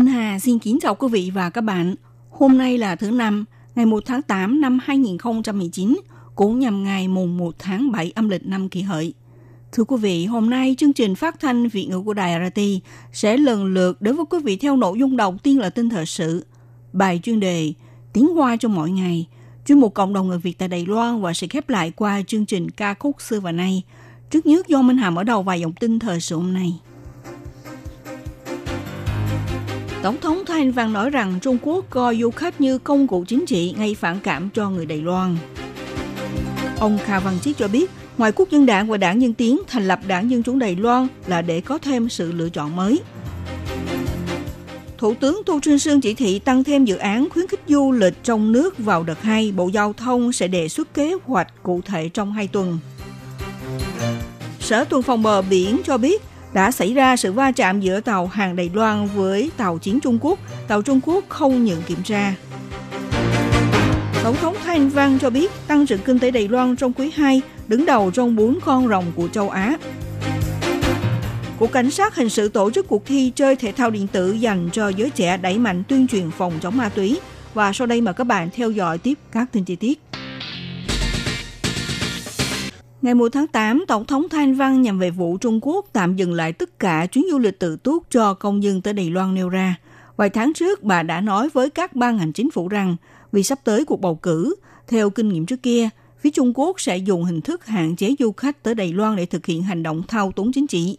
Minh Hà xin kính chào quý vị và các bạn. Hôm nay là thứ năm, ngày 1 tháng 8 năm 2019, cũng nhằm ngày mùng 1 tháng 7 âm lịch năm kỷ hợi. Thưa quý vị, hôm nay chương trình phát thanh Việt ngữ của Đài RT sẽ lần lượt đến với quý vị theo nội dung đầu tiên là tin thời sự, bài chuyên đề Tiếng Hoa cho mỗi ngày, chuyên mục cộng đồng người Việt tại Đài Loan và sẽ khép lại qua chương trình ca khúc xưa và nay. Trước nhất do Minh Hà mở đầu vài dòng tin thời sự hôm nay. Tổng thống Thanh Văn nói rằng Trung Quốc coi du khách như công cụ chính trị gây phản cảm cho người Đài Loan. Ông Kha Văn Chiết cho biết, ngoài Quốc dân đảng và đảng Nhân Tiến thành lập đảng Dân Chủ Đài Loan là để có thêm sự lựa chọn mới. Thủ tướng Tô Trinh Sương chỉ thị tăng thêm dự án khuyến khích du lịch trong nước vào đợt 2. Bộ Giao thông sẽ đề xuất kế hoạch cụ thể trong 2 tuần. Sở tuần phòng bờ biển cho biết đã xảy ra sự va chạm giữa tàu hàng Đài Loan với tàu chiến Trung Quốc. Tàu Trung Quốc không nhận kiểm tra. Tổng thống Thanh Văn cho biết tăng trưởng kinh tế Đài Loan trong quý 2 đứng đầu trong bốn con rồng của châu Á. Cục Cảnh sát Hình sự tổ chức cuộc thi chơi thể thao điện tử dành cho giới trẻ đẩy mạnh tuyên truyền phòng chống ma túy. Và sau đây mời các bạn theo dõi tiếp các tin chi tiết. Ngày 1 tháng 8, Tổng thống Thanh Văn nhằm về vụ Trung Quốc tạm dừng lại tất cả chuyến du lịch tự túc cho công dân tới Đài Loan nêu ra. Vài tháng trước, bà đã nói với các ban hành chính phủ rằng vì sắp tới cuộc bầu cử, theo kinh nghiệm trước kia, phía Trung Quốc sẽ dùng hình thức hạn chế du khách tới Đài Loan để thực hiện hành động thao túng chính trị.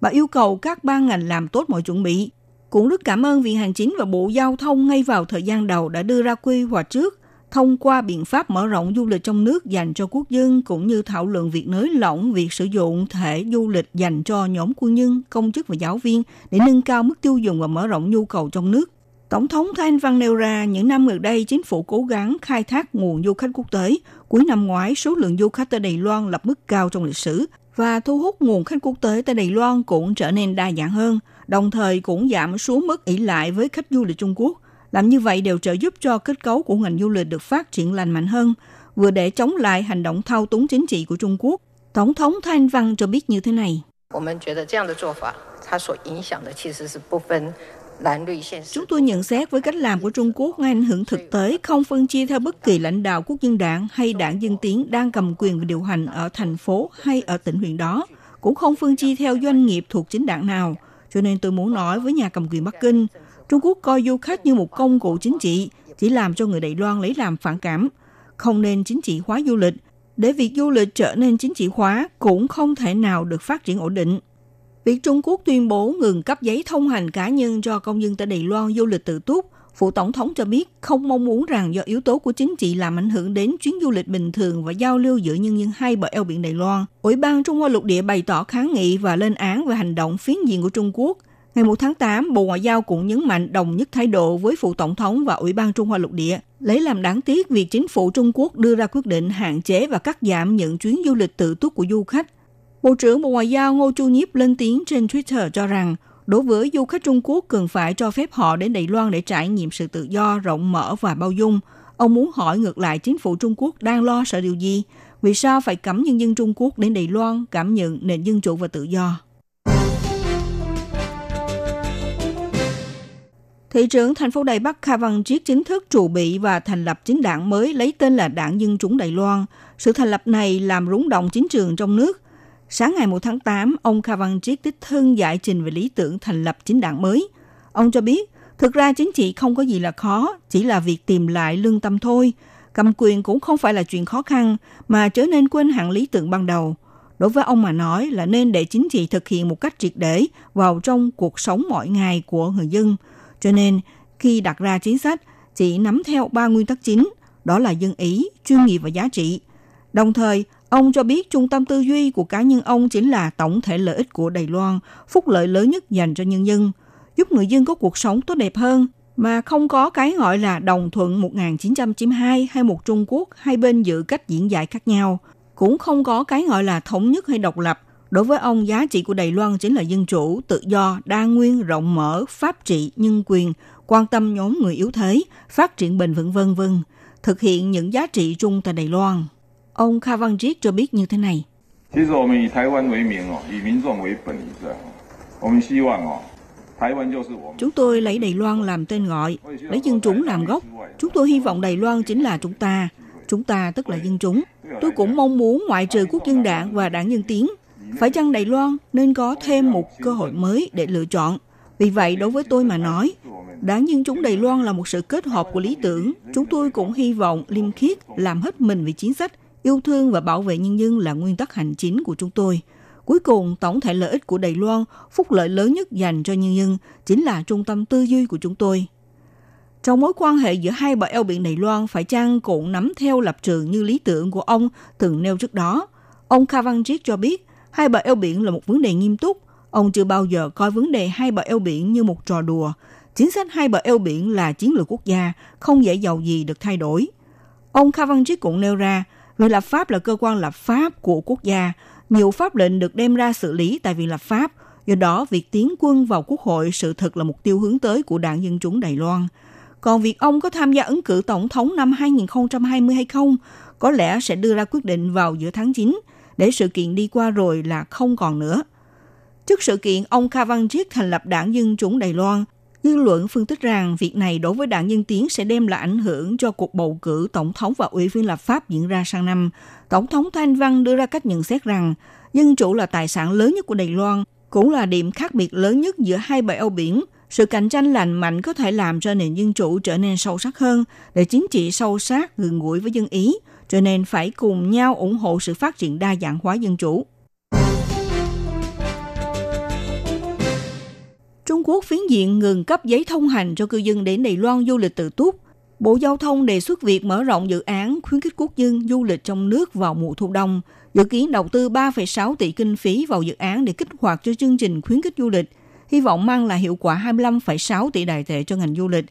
Bà yêu cầu các ban ngành làm tốt mọi chuẩn bị. Cũng rất cảm ơn Viện Hành Chính và Bộ Giao thông ngay vào thời gian đầu đã đưa ra quy hoạch trước, thông qua biện pháp mở rộng du lịch trong nước dành cho quốc dân cũng như thảo luận việc nới lỏng việc sử dụng thể du lịch dành cho nhóm quân nhân, công chức và giáo viên để nâng cao mức tiêu dùng và mở rộng nhu cầu trong nước. Tổng thống Thanh Văn nêu ra những năm gần đây chính phủ cố gắng khai thác nguồn du khách quốc tế. Cuối năm ngoái, số lượng du khách tới Đài Loan lập mức cao trong lịch sử và thu hút nguồn khách quốc tế tới Đài Loan cũng trở nên đa dạng hơn, đồng thời cũng giảm xuống mức ỷ lại với khách du lịch Trung Quốc. Làm như vậy đều trợ giúp cho kết cấu của ngành du lịch được phát triển lành mạnh hơn, vừa để chống lại hành động thao túng chính trị của Trung Quốc. Tổng thống Thanh Văn cho biết như thế này. Chúng tôi nhận xét với cách làm của Trung Quốc ngay ảnh hưởng thực tế không phân chia theo bất kỳ lãnh đạo quốc dân đảng hay đảng dân tiến đang cầm quyền và điều hành ở thành phố hay ở tỉnh huyện đó, cũng không phân chia theo doanh nghiệp thuộc chính đảng nào. Cho nên tôi muốn nói với nhà cầm quyền Bắc Kinh, Trung Quốc coi du khách như một công cụ chính trị, chỉ làm cho người Đài Loan lấy làm phản cảm. Không nên chính trị hóa du lịch. Để việc du lịch trở nên chính trị hóa cũng không thể nào được phát triển ổn định. Việc Trung Quốc tuyên bố ngừng cấp giấy thông hành cá nhân cho công dân tại Đài Loan du lịch tự túc, Phủ Tổng thống cho biết không mong muốn rằng do yếu tố của chính trị làm ảnh hưởng đến chuyến du lịch bình thường và giao lưu giữa nhân dân hai bờ eo biển Đài Loan. Ủy ban Trung Hoa lục địa bày tỏ kháng nghị và lên án về hành động phiến diện của Trung Quốc. Ngày 1 tháng 8, Bộ Ngoại giao cũng nhấn mạnh đồng nhất thái độ với Phụ Tổng thống và Ủy ban Trung Hoa lục địa, lấy làm đáng tiếc việc chính phủ Trung Quốc đưa ra quyết định hạn chế và cắt giảm những chuyến du lịch tự túc của du khách Bộ trưởng Bộ Ngoại giao Ngô Chu Nhiếp lên tiếng trên Twitter cho rằng, đối với du khách Trung Quốc cần phải cho phép họ đến Đài Loan để trải nghiệm sự tự do, rộng mở và bao dung. Ông muốn hỏi ngược lại chính phủ Trung Quốc đang lo sợ điều gì? Vì sao phải cấm nhân dân Trung Quốc đến Đài Loan cảm nhận nền dân chủ và tự do? Thị trưởng thành phố Đài Bắc Kha Văn Triết chính thức trụ bị và thành lập chính đảng mới lấy tên là Đảng Dân Chúng Đài Loan. Sự thành lập này làm rúng động chính trường trong nước. Sáng ngày 1 tháng 8, ông Kha Văn Triết đích thân giải trình về lý tưởng thành lập chính đảng mới. Ông cho biết, thực ra chính trị không có gì là khó, chỉ là việc tìm lại lương tâm thôi. Cầm quyền cũng không phải là chuyện khó khăn, mà trở nên quên hẳn lý tưởng ban đầu. Đối với ông mà nói là nên để chính trị thực hiện một cách triệt để vào trong cuộc sống mỗi ngày của người dân. Cho nên, khi đặt ra chính sách, chỉ nắm theo ba nguyên tắc chính, đó là dân ý, chuyên nghiệp và giá trị. Đồng thời, Ông cho biết trung tâm tư duy của cá nhân ông chính là tổng thể lợi ích của Đài Loan, phúc lợi lớn nhất dành cho nhân dân. giúp người dân có cuộc sống tốt đẹp hơn, mà không có cái gọi là đồng thuận 1992 hay một Trung Quốc hai bên giữ cách diễn giải khác nhau. Cũng không có cái gọi là thống nhất hay độc lập. Đối với ông, giá trị của Đài Loan chính là dân chủ, tự do, đa nguyên, rộng mở, pháp trị, nhân quyền, quan tâm nhóm người yếu thế, phát triển bền vững vân vân, thực hiện những giá trị chung tại Đài Loan. Ông Kha Văn Triết cho biết như thế này. Chúng tôi lấy Đài Loan làm tên gọi, lấy dân chúng làm gốc. Chúng tôi hy vọng Đài Loan chính là chúng ta. Chúng ta tức là dân chúng. Tôi cũng mong muốn ngoại trừ quốc dân đảng và đảng nhân tiến phải chăng Đài Loan nên có thêm một cơ hội mới để lựa chọn. Vì vậy, đối với tôi mà nói, đảng Dân Chúng Đài Loan là một sự kết hợp của lý tưởng. Chúng tôi cũng hy vọng liêm khiết làm hết mình vì chính sách, yêu thương và bảo vệ nhân dân là nguyên tắc hành chính của chúng tôi. Cuối cùng, tổng thể lợi ích của Đài Loan, phúc lợi lớn nhất dành cho nhân dân chính là trung tâm tư duy của chúng tôi. Trong mối quan hệ giữa hai bờ eo biển Đài Loan phải chăng cũng nắm theo lập trường như lý tưởng của ông từng nêu trước đó. Ông Kha Văn Triết cho biết, hai bờ eo biển là một vấn đề nghiêm túc. Ông chưa bao giờ coi vấn đề hai bờ eo biển như một trò đùa. Chính sách hai bờ eo biển là chiến lược quốc gia, không dễ giàu gì được thay đổi. Ông Kha Văn Triết cũng nêu ra, Viện lập pháp là cơ quan lập pháp của quốc gia. Nhiều pháp lệnh được đem ra xử lý tại Viện lập pháp. Do đó, việc tiến quân vào quốc hội sự thật là mục tiêu hướng tới của Đảng Dân Chúng Đài Loan. Còn việc ông có tham gia ứng cử tổng thống năm 2020 hay không, có lẽ sẽ đưa ra quyết định vào giữa tháng 9, để sự kiện đi qua rồi là không còn nữa. Trước sự kiện, ông Kha Văn Triết thành lập Đảng Dân chủ Đài Loan. Dư luận phân tích rằng việc này đối với Đảng Dân Tiến sẽ đem lại ảnh hưởng cho cuộc bầu cử tổng thống và ủy viên lập pháp diễn ra sang năm. Tổng thống Thanh Văn đưa ra cách nhận xét rằng dân chủ là tài sản lớn nhất của Đài Loan, cũng là điểm khác biệt lớn nhất giữa hai bờ eo biển. Sự cạnh tranh lành mạnh có thể làm cho nền dân chủ trở nên sâu sắc hơn, để chính trị sâu sát, gần gũi với dân Ý, cho nên phải cùng nhau ủng hộ sự phát triển đa dạng hóa dân chủ. Trung Quốc phiến diện ngừng cấp giấy thông hành cho cư dân đến Đài Loan du lịch tự túc. Bộ Giao thông đề xuất việc mở rộng dự án khuyến khích quốc dân du lịch trong nước vào mùa thu đông, dự kiến đầu tư 3,6 tỷ kinh phí vào dự án để kích hoạt cho chương trình khuyến khích du lịch, hy vọng mang lại hiệu quả 25,6 tỷ đài tệ cho ngành du lịch.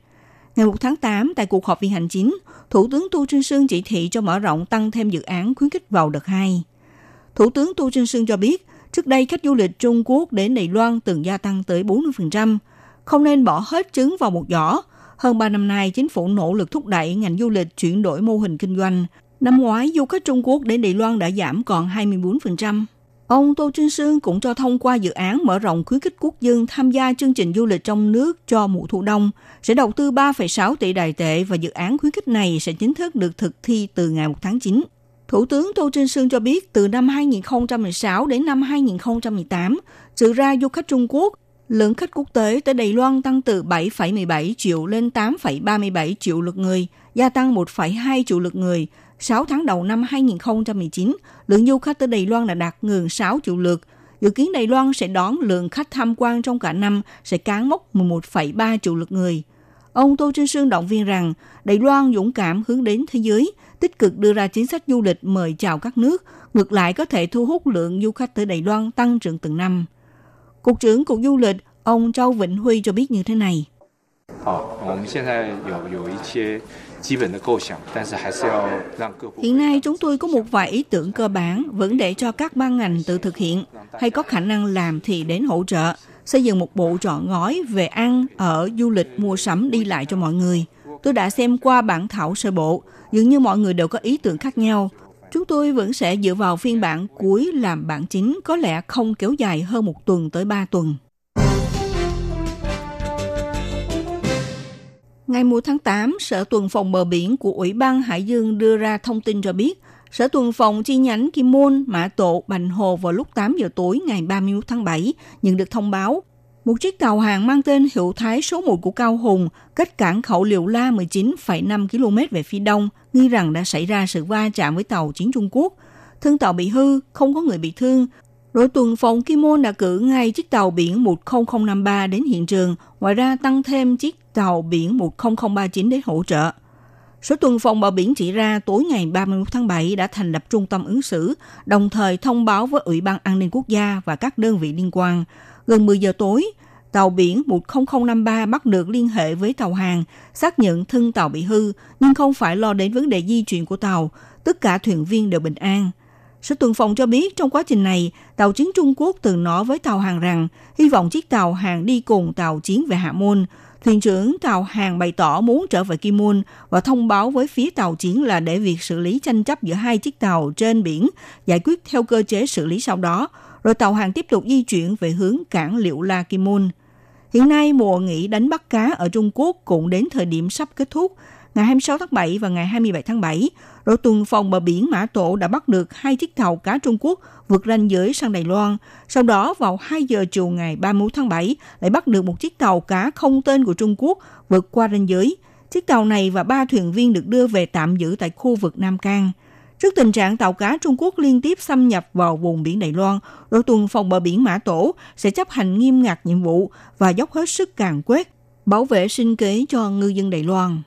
Ngày 1 tháng 8, tại cuộc họp viên hành chính, Thủ tướng Tu Trinh Sương chỉ thị cho mở rộng tăng thêm dự án khuyến khích vào đợt 2. Thủ tướng Tu Trinh Sương cho biết, Trước đây, khách du lịch Trung Quốc đến Đài Loan từng gia tăng tới 40%. Không nên bỏ hết trứng vào một giỏ. Hơn 3 năm nay, chính phủ nỗ lực thúc đẩy ngành du lịch chuyển đổi mô hình kinh doanh. Năm ngoái, du khách Trung Quốc đến Đài Loan đã giảm còn 24%. Ông Tô Trinh Sương cũng cho thông qua dự án mở rộng khuyến khích quốc dân tham gia chương trình du lịch trong nước cho mùa thu đông, sẽ đầu tư 3,6 tỷ đài tệ và dự án khuyến khích này sẽ chính thức được thực thi từ ngày 1 tháng 9. Thủ tướng Tô Trinh Sương cho biết từ năm 2016 đến năm 2018, trừ ra du khách Trung Quốc, lượng khách quốc tế tới Đài Loan tăng từ 7,17 triệu lên 8,37 triệu lượt người, gia tăng 1,2 triệu lượt người. 6 tháng đầu năm 2019, lượng du khách tới Đài Loan đã đạt ngưỡng 6 triệu lượt. Dự kiến Đài Loan sẽ đón lượng khách tham quan trong cả năm sẽ cán mốc 11,3 triệu lượt người. Ông Tô Trinh Sương động viên rằng Đài Loan dũng cảm hướng đến thế giới, tích cực đưa ra chính sách du lịch mời chào các nước, ngược lại có thể thu hút lượng du khách tới Đài Loan tăng trưởng từng năm. Cục trưởng Cục Du lịch, ông Châu Vĩnh Huy cho biết như thế này. 好，我们现在有有一些 Hiện nay chúng tôi có một vài ý tưởng cơ bản vẫn để cho các ban ngành tự thực hiện, hay có khả năng làm thì đến hỗ trợ, xây dựng một bộ trọn gói về ăn, ở, du lịch, mua sắm, đi lại cho mọi người. Tôi đã xem qua bản thảo sơ bộ, dường như mọi người đều có ý tưởng khác nhau. Chúng tôi vẫn sẽ dựa vào phiên bản cuối làm bản chính có lẽ không kéo dài hơn một tuần tới ba tuần. Ngày 1 tháng 8, Sở Tuần phòng bờ biển của Ủy ban Hải Dương đưa ra thông tin cho biết, Sở Tuần phòng chi nhánh Kim Môn, Mã Tộ, Bành Hồ vào lúc 8 giờ tối ngày 31 tháng 7 nhận được thông báo một chiếc tàu hàng mang tên hiệu thái số 1 của Cao Hùng cách cảng khẩu Liều La 19,5 km về phía đông, nghi rằng đã xảy ra sự va chạm với tàu chiến Trung Quốc. Thân tàu bị hư, không có người bị thương. Đội tuần phòng Kim Môn đã cử ngay chiếc tàu biển 10053 đến hiện trường, ngoài ra tăng thêm chiếc tàu biển 10039 đến hỗ trợ. Số tuần phòng bờ biển chỉ ra tối ngày 31 tháng 7 đã thành lập trung tâm ứng xử, đồng thời thông báo với Ủy ban An ninh Quốc gia và các đơn vị liên quan. Gần 10 giờ tối, tàu biển 10053 bắt được liên hệ với tàu hàng, xác nhận thân tàu bị hư, nhưng không phải lo đến vấn đề di chuyển của tàu. Tất cả thuyền viên đều bình an. Sở tuần phòng cho biết trong quá trình này, tàu chiến Trung Quốc từng nói với tàu hàng rằng hy vọng chiếc tàu hàng đi cùng tàu chiến về Hạ Môn. Thuyền trưởng tàu hàng bày tỏ muốn trở về Kim Môn và thông báo với phía tàu chiến là để việc xử lý tranh chấp giữa hai chiếc tàu trên biển giải quyết theo cơ chế xử lý sau đó, rồi tàu hàng tiếp tục di chuyển về hướng cảng Liệu La Kim Môn. Hiện nay, mùa nghỉ đánh bắt cá ở Trung Quốc cũng đến thời điểm sắp kết thúc. Ngày 26 tháng 7 và ngày 27 tháng 7, đội tuần phòng bờ biển Mã Tổ đã bắt được hai chiếc tàu cá Trung Quốc vượt ranh giới sang Đài Loan. Sau đó vào 2 giờ chiều ngày 31 tháng 7 lại bắt được một chiếc tàu cá không tên của Trung Quốc vượt qua ranh giới. Chiếc tàu này và ba thuyền viên được đưa về tạm giữ tại khu vực Nam Cang. Trước tình trạng tàu cá Trung Quốc liên tiếp xâm nhập vào vùng biển Đài Loan, đội tuần phòng bờ biển Mã Tổ sẽ chấp hành nghiêm ngặt nhiệm vụ và dốc hết sức càng quét, bảo vệ sinh kế cho ngư dân Đài Loan.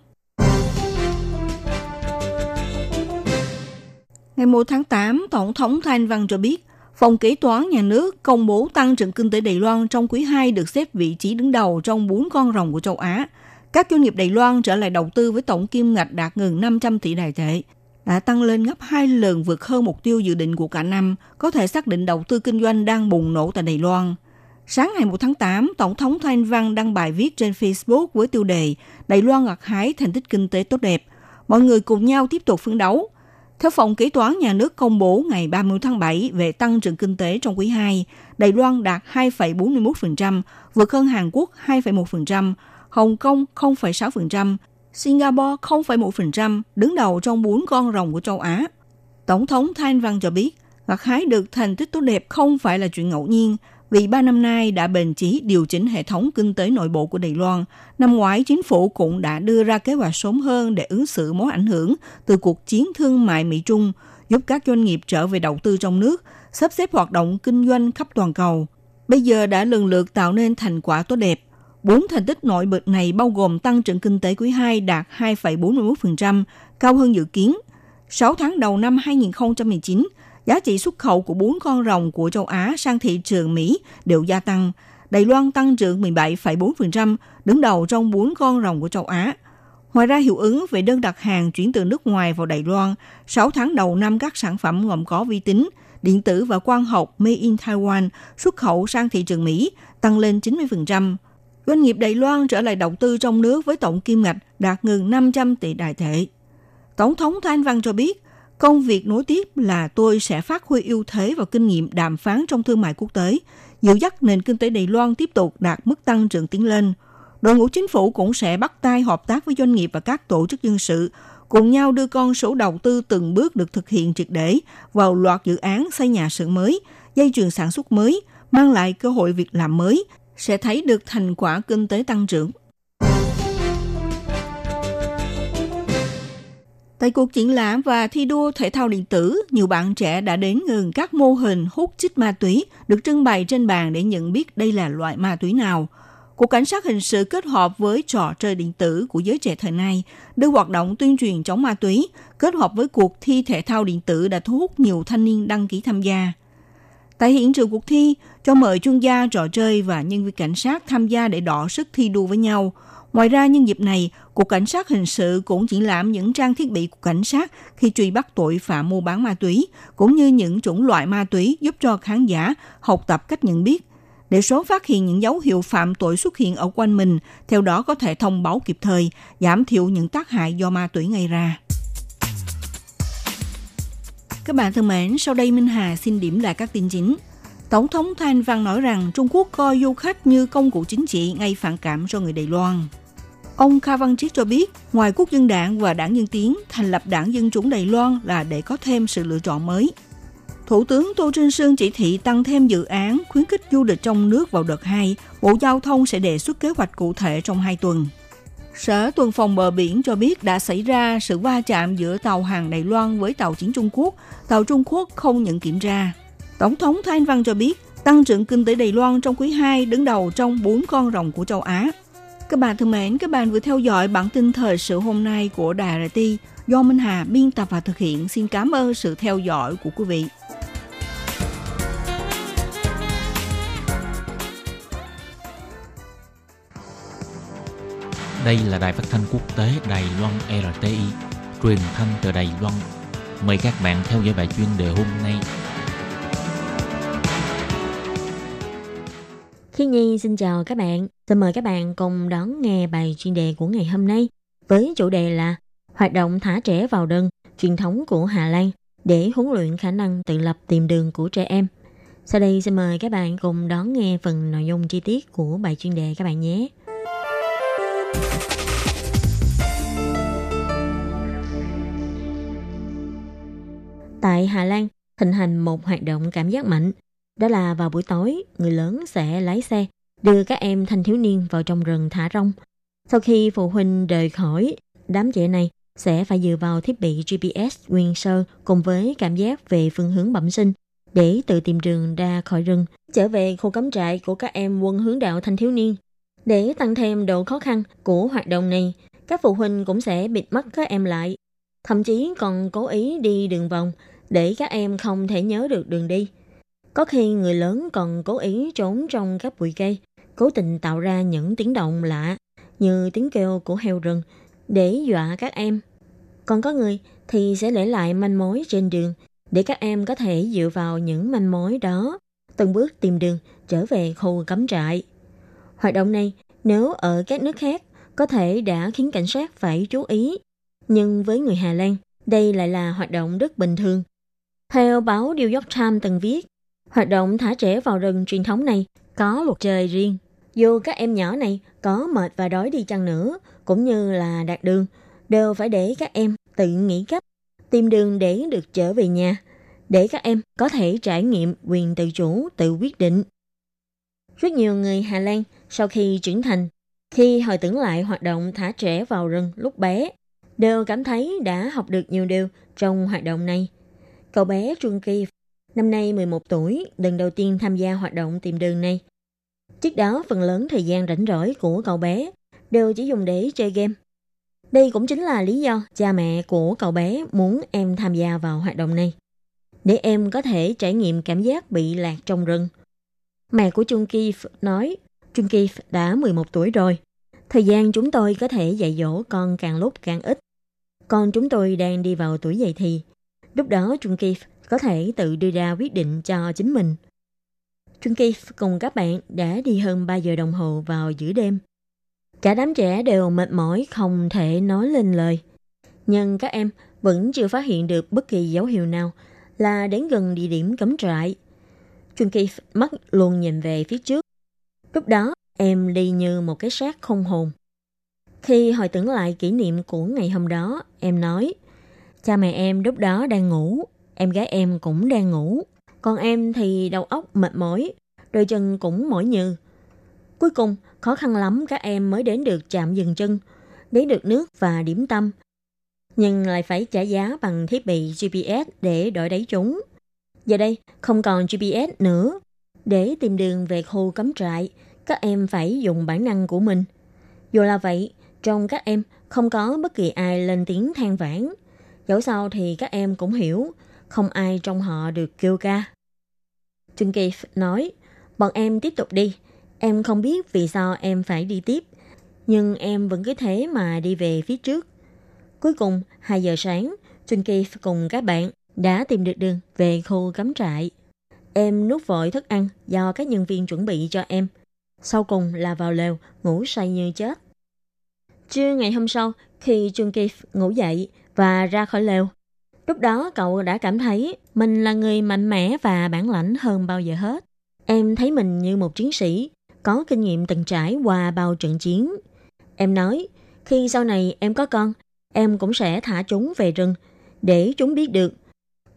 Ngày 1 tháng 8, Tổng thống Thanh Văn cho biết, Phòng Kế toán Nhà nước công bố tăng trưởng kinh tế Đài Loan trong quý 2 được xếp vị trí đứng đầu trong bốn con rồng của châu Á. Các doanh nghiệp Đài Loan trở lại đầu tư với tổng kim ngạch đạt gần 500 tỷ đài tệ, đã tăng lên gấp 2 lần vượt hơn mục tiêu dự định của cả năm, có thể xác định đầu tư kinh doanh đang bùng nổ tại Đài Loan. Sáng ngày 1 tháng 8, Tổng thống Thanh Văn đăng bài viết trên Facebook với tiêu đề Đài Loan gặt hái thành tích kinh tế tốt đẹp. Mọi người cùng nhau tiếp tục phấn đấu – theo Phòng Kế toán Nhà nước công bố ngày 30 tháng 7 về tăng trưởng kinh tế trong quý 2, Đài Loan đạt 2,41%, vượt hơn Hàn Quốc 2,1%, Hồng Kông 0,6%, Singapore 0,1%, đứng đầu trong bốn con rồng của châu Á. Tổng thống Thanh Văn cho biết, gặt hái được thành tích tốt đẹp không phải là chuyện ngẫu nhiên, vì ba năm nay đã bền chí điều chỉnh hệ thống kinh tế nội bộ của Đài Loan. Năm ngoái, chính phủ cũng đã đưa ra kế hoạch sớm hơn để ứng xử mối ảnh hưởng từ cuộc chiến thương mại Mỹ-Trung, giúp các doanh nghiệp trở về đầu tư trong nước, sắp xếp hoạt động kinh doanh khắp toàn cầu. Bây giờ đã lần lượt tạo nên thành quả tốt đẹp. Bốn thành tích nổi bật này bao gồm tăng trưởng kinh tế quý 2 đạt 2,41%, cao hơn dự kiến. 6 tháng đầu năm 2019, giá trị xuất khẩu của bốn con rồng của châu Á sang thị trường Mỹ đều gia tăng. Đài Loan tăng trưởng 17,4%, đứng đầu trong bốn con rồng của châu Á. Ngoài ra hiệu ứng về đơn đặt hàng chuyển từ nước ngoài vào Đài Loan, 6 tháng đầu năm các sản phẩm gồm có vi tính, điện tử và quang học Made in Taiwan xuất khẩu sang thị trường Mỹ tăng lên 90%. Doanh nghiệp Đài Loan trở lại đầu tư trong nước với tổng kim ngạch đạt gần 500 tỷ đại tệ. Tổng thống Thanh Văn cho biết, Công việc nối tiếp là tôi sẽ phát huy ưu thế và kinh nghiệm đàm phán trong thương mại quốc tế, dịu dắt nền kinh tế Đài Loan tiếp tục đạt mức tăng trưởng tiến lên. Đội ngũ chính phủ cũng sẽ bắt tay hợp tác với doanh nghiệp và các tổ chức dân sự, cùng nhau đưa con số đầu tư từng bước được thực hiện triệt để vào loạt dự án xây nhà xưởng mới, dây chuyền sản xuất mới, mang lại cơ hội việc làm mới, sẽ thấy được thành quả kinh tế tăng trưởng. Tại cuộc triển lãm và thi đua thể thao điện tử, nhiều bạn trẻ đã đến gần các mô hình hút chích ma túy được trưng bày trên bàn để nhận biết đây là loại ma túy nào. Cục Cảnh sát Hình sự kết hợp với trò chơi điện tử của giới trẻ thời nay đưa hoạt động tuyên truyền chống ma túy kết hợp với cuộc thi thể thao điện tử đã thu hút nhiều thanh niên đăng ký tham gia. Tại hiện trường cuộc thi, cho mời chuyên gia trò chơi và nhân viên cảnh sát tham gia để đọ sức thi đua với nhau – Ngoài ra, nhân dịp này, Cục Cảnh sát Hình sự cũng triển lãm những trang thiết bị của cảnh sát khi truy bắt tội phạm mua bán ma túy, cũng như những chủng loại ma túy giúp cho khán giả học tập cách nhận biết. Để sớm phát hiện những dấu hiệu phạm tội xuất hiện ở quanh mình, theo đó có thể thông báo kịp thời, giảm thiểu những tác hại do ma túy gây ra. Các bạn thân mến, sau đây Minh Hà xin điểm lại các tin chính. Tổng thống Thanh Văn nói rằng Trung Quốc coi du khách như công cụ chính trị gây phản cảm cho người Đài Loan. Ông Kha Văn Triết cho biết, ngoài Quốc dân đảng và đảng Dân Tiến, thành lập đảng Dân Chủng Đài Loan là để có thêm sự lựa chọn mới. Thủ tướng Tô Trinh Sương chỉ thị tăng thêm dự án khuyến khích du lịch trong nước vào đợt 2. Bộ Giao thông sẽ đề xuất kế hoạch cụ thể trong 2 tuần. Sở tuần phòng bờ biển cho biết đã xảy ra sự va chạm giữa tàu hàng Đài Loan với tàu chiến Trung Quốc. Tàu Trung Quốc không nhận kiểm tra. Tổng thống Thanh Văn cho biết, tăng trưởng kinh tế Đài Loan trong quý 2 đứng đầu trong 4 con rồng của châu Á. Các bạn thân mến, các bạn vừa theo dõi bản tin thời sự hôm nay của Đài RT do Minh Hà biên tập và thực hiện. Xin cảm ơn sự theo dõi của quý vị. Đây là đài phát thanh quốc tế Đài Loan RTI, truyền thanh từ Đài Loan. Mời các bạn theo dõi bài chuyên đề hôm nay. Khi Nhi xin chào các bạn. Xin mời các bạn cùng đón nghe bài chuyên đề của ngày hôm nay với chủ đề là Hoạt động thả trẻ vào đơn, truyền thống của Hà Lan để huấn luyện khả năng tự lập tìm đường của trẻ em. Sau đây xin mời các bạn cùng đón nghe phần nội dung chi tiết của bài chuyên đề các bạn nhé. Tại Hà Lan, hình thành một hoạt động cảm giác mạnh. Đó là vào buổi tối, người lớn sẽ lái xe, đưa các em thanh thiếu niên vào trong rừng thả rong. Sau khi phụ huynh rời khỏi, đám trẻ này sẽ phải dựa vào thiết bị GPS nguyên sơ cùng với cảm giác về phương hướng bẩm sinh để tự tìm đường ra khỏi rừng, trở về khu cắm trại của các em quân hướng đạo thanh thiếu niên. Để tăng thêm độ khó khăn của hoạt động này, các phụ huynh cũng sẽ bịt mắt các em lại, thậm chí còn cố ý đi đường vòng để các em không thể nhớ được đường đi. Có khi người lớn còn cố ý trốn trong các bụi cây, cố tình tạo ra những tiếng động lạ như tiếng kêu của heo rừng để dọa các em. Còn có người thì sẽ để lại manh mối trên đường để các em có thể dựa vào những manh mối đó từng bước tìm đường trở về khu cắm trại. Hoạt động này nếu ở các nước khác có thể đã khiến cảnh sát phải chú ý, nhưng với người Hà Lan, đây lại là hoạt động rất bình thường. Theo báo New York Times từng viết, hoạt động thả trẻ vào rừng truyền thống này có luật trời riêng. Dù các em nhỏ này có mệt và đói đi chăng nữa, cũng như là đạt đường, đều phải để các em tự nghĩ cách tìm đường để được trở về nhà, để các em có thể trải nghiệm quyền tự chủ, tự quyết định. Rất nhiều người Hà Lan sau khi trưởng thành, khi hồi tưởng lại hoạt động thả trẻ vào rừng lúc bé, đều cảm thấy đã học được nhiều điều trong hoạt động này. Cậu bé Trung Kỳ, năm nay 11 tuổi, lần đầu tiên tham gia hoạt động tìm đường này. Trước đó, phần lớn thời gian rảnh rỗi của cậu bé đều chỉ dùng để chơi game. Đây cũng chính là lý do cha mẹ của cậu bé muốn em tham gia vào hoạt động này. Để em có thể trải nghiệm cảm giác bị lạc trong rừng. Mẹ của Trung Kif nói, Trung Kif đã 11 tuổi rồi. Thời gian chúng tôi có thể dạy dỗ con càng lúc càng ít. Con chúng tôi đang đi vào tuổi dậy thì. Lúc đó Trung Kif có thể tự đưa ra quyết định cho chính mình. Trung Ki cùng các bạn đã đi hơn 3 giờ đồng hồ vào giữa đêm. Cả đám trẻ đều mệt mỏi không thể nói lên lời. Nhưng các em vẫn chưa phát hiện được bất kỳ dấu hiệu nào là đến gần địa điểm cấm trại. Trung Kỳ mắt luôn nhìn về phía trước. Lúc đó, em đi như một cái xác không hồn. Khi hồi tưởng lại kỷ niệm của ngày hôm đó, em nói, cha mẹ em lúc đó đang ngủ, em gái em cũng đang ngủ, còn em thì đầu óc mệt mỏi, đôi chân cũng mỏi nhừ. Cuối cùng, khó khăn lắm các em mới đến được trạm dừng chân, đến được nước và điểm tâm. Nhưng lại phải trả giá bằng thiết bị GPS để đổi đáy chúng. Giờ đây, không còn GPS nữa. Để tìm đường về khu cắm trại, các em phải dùng bản năng của mình. Dù là vậy, trong các em không có bất kỳ ai lên tiếng than vãn. Dẫu sao thì các em cũng hiểu, không ai trong họ được kêu ca. Trương Kỳ nói, bọn em tiếp tục đi, Em không biết vì sao em phải đi tiếp, nhưng em vẫn cứ thế mà đi về phía trước. Cuối cùng, 2 giờ sáng, Junki cùng các bạn đã tìm được đường về khu cắm trại. Em nuốt vội thức ăn do các nhân viên chuẩn bị cho em. Sau cùng là vào lều, ngủ say như chết. Trưa ngày hôm sau, khi Junki ngủ dậy và ra khỏi lều, lúc đó cậu đã cảm thấy mình là người mạnh mẽ và bản lãnh hơn bao giờ hết. Em thấy mình như một chiến sĩ, có kinh nghiệm từng trải qua bao trận chiến. Em nói, khi sau này em có con, em cũng sẽ thả chúng về rừng để chúng biết được.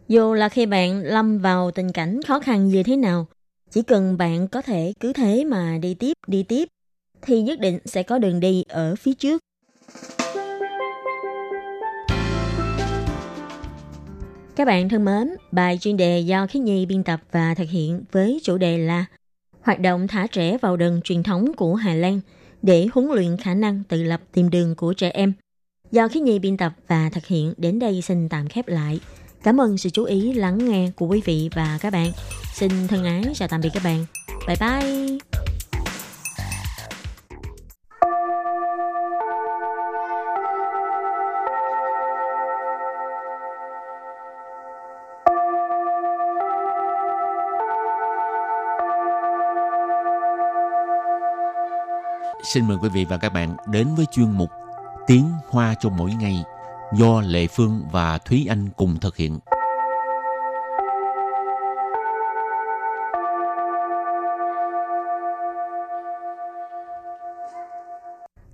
Dù là khi bạn lâm vào tình cảnh khó khăn như thế nào, chỉ cần bạn có thể cứ thế mà đi tiếp, đi tiếp, thì nhất định sẽ có đường đi ở phía trước. Các bạn thân mến, bài chuyên đề do Khí Nhi biên tập và thực hiện với chủ đề là hoạt động thả trẻ vào rừng truyền thống của Hà Lan để huấn luyện khả năng tự lập tìm đường của trẻ em. Do khí nhi biên tập và thực hiện đến đây xin tạm khép lại. Cảm ơn sự chú ý lắng nghe của quý vị và các bạn. Xin thân ái chào tạm biệt các bạn. Bye bye! Xin mời quý vị và các bạn đến với chuyên mục Tiếng Hoa cho mỗi ngày do Lệ Phương và Thúy Anh cùng thực hiện.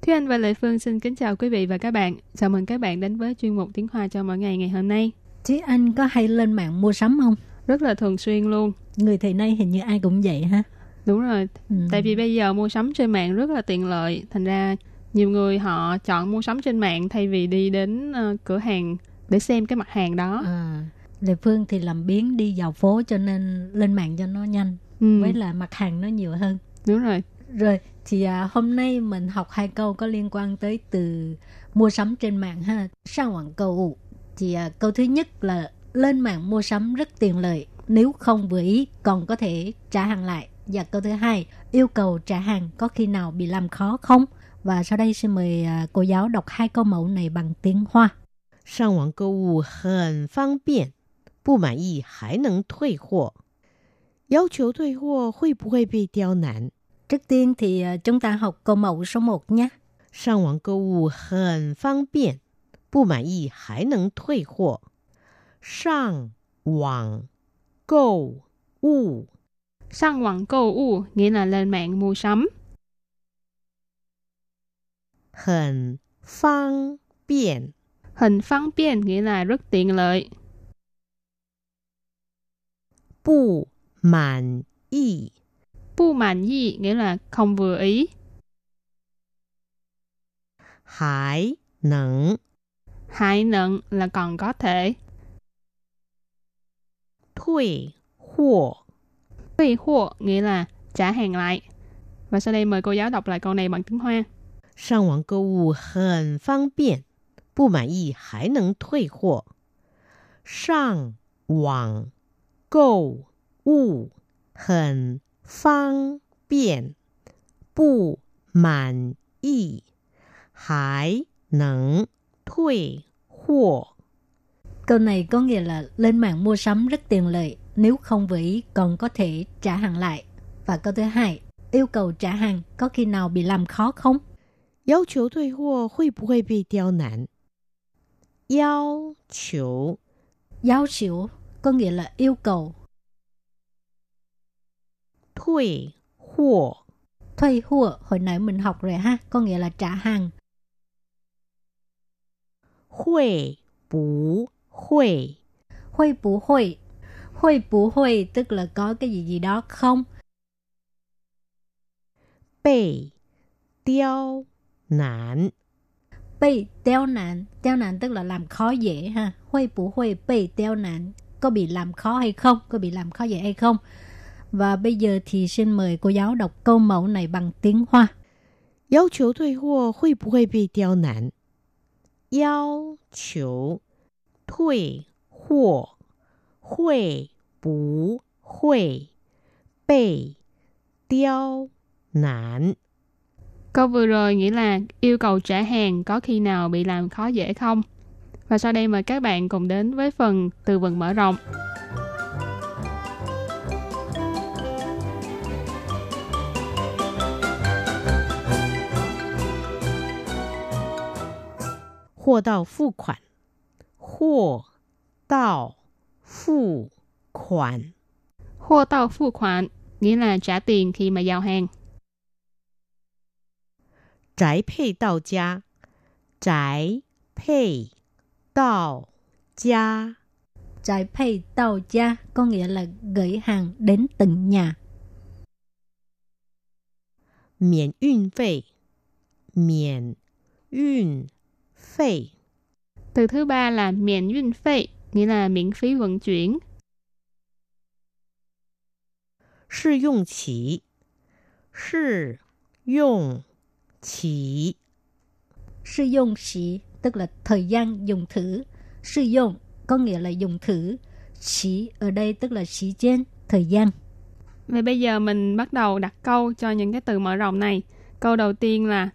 Thúy Anh và Lệ Phương xin kính chào quý vị và các bạn. Chào mừng các bạn đến với chuyên mục Tiếng Hoa cho mỗi ngày ngày hôm nay. Thúy Anh có hay lên mạng mua sắm không? Rất là thường xuyên luôn. Người thời nay hình như ai cũng vậy ha. Đúng rồi. Ừ. Tại vì bây giờ mua sắm trên mạng rất là tiện lợi. Thành ra nhiều người họ chọn mua sắm trên mạng thay vì đi đến ờ, cửa hàng để xem cái mặt hàng đó. À, Lệ Phương thì làm biến đi dạo phố cho nên lên mạng cho nó nhanh. Ừ, Với là mặt hàng nó nhiều hơn. đúng rồi. Rồi thì à, hôm nay mình học hai câu có liên quan tới từ mua sắm trên mạng ha. Sang mạng cầu thì à, câu thứ nhất là lên mạng mua sắm rất tiện lợi. Nếu không vừa ý còn có thể trả hàng lại. Và câu thứ hai yêu cầu trả hàng có khi nào bị làm khó không? Và sau đây xin mời à, cô giáo đọc hai câu mẫu này bằng tiếng Hoa. 上网购物很方便，不满意还能退货。要求退货会不会被刁难？ Trước tiên thì à, chúng ta học câu mẫu số 1 nhé. 上网购物很方便，不满意还能退货。上网购物 Sang hoàng câu u nghĩa là lên mạng mua sắm. Hẳn phang biện Hẳn phang biện nghĩa là rất tiện lợi. Bù mãn y Bù mãn y nghĩa là không vừa ý. Hải nặng Hải nặng là còn có thể. Thuy hộ 退货nghĩa là trả hàng lại. Và sau đây mời cô giáo đọc lại câu này bằng tiếng Hoa. 上网购物很方便，不满意还能退货。上网购物很方便，不满意还能退货。 Câu này có nghĩa là lên mạng mua sắm rất tiện lợi, nếu không vừa ý còn có thể trả hàng lại. Và câu thứ hai, yêu cầu trả hàng có khi nào bị làm khó không? 要求退货会不会被刁难？要求 Giáo xỉu có nghĩa là yêu cầu, 退货 thuê hùa hồi nãy mình học rồi ha, có nghĩa là trả hàng. 会不会 Huê bù huê, Hồi bù hồi tức là có cái gì gì đó không? Bị tiêu nản Bị tiêu nản tiêu nản tức là làm khó dễ ha. Hồi bù hồi bị tiêu nản Có bị làm khó hay không? Có bị làm khó dễ hay không? Và bây giờ thì xin mời cô giáo đọc câu mẫu này bằng tiếng Hoa. Yêu cầu thuê hộ hội bù hội bị tiêu nản Yêu cầu thuê hộ 会不会被刁难？ Câu vừa rồi nghĩa là yêu cầu trả hàng có khi nào bị làm khó dễ không? Và sau đây mời các bạn cùng đến với phần từ vựng mở rộng. 货到付款，货到 Phụ khoản Hô tàu phụ khoản nghĩa là trả tiền khi mà giao hàng. Trái phê tàu gia Trái phê tàu gia Trái phê tàu gia có nghĩa là gửi hàng đến từng nhà. Miễn yun phê Miễn yun phê Từ thứ ba là miễn yun phê。nghĩa là miễn phí vận chuyển. 试用期，试用期， Sử dụng sĩ tức là thời gian dùng thử. Sử dụng có nghĩa là dùng thử. Sĩ ở đây tức là sĩ trên, thời gian. Vậy bây giờ mình bắt đầu đặt câu cho những cái từ mở rộng này. Câu đầu tiên là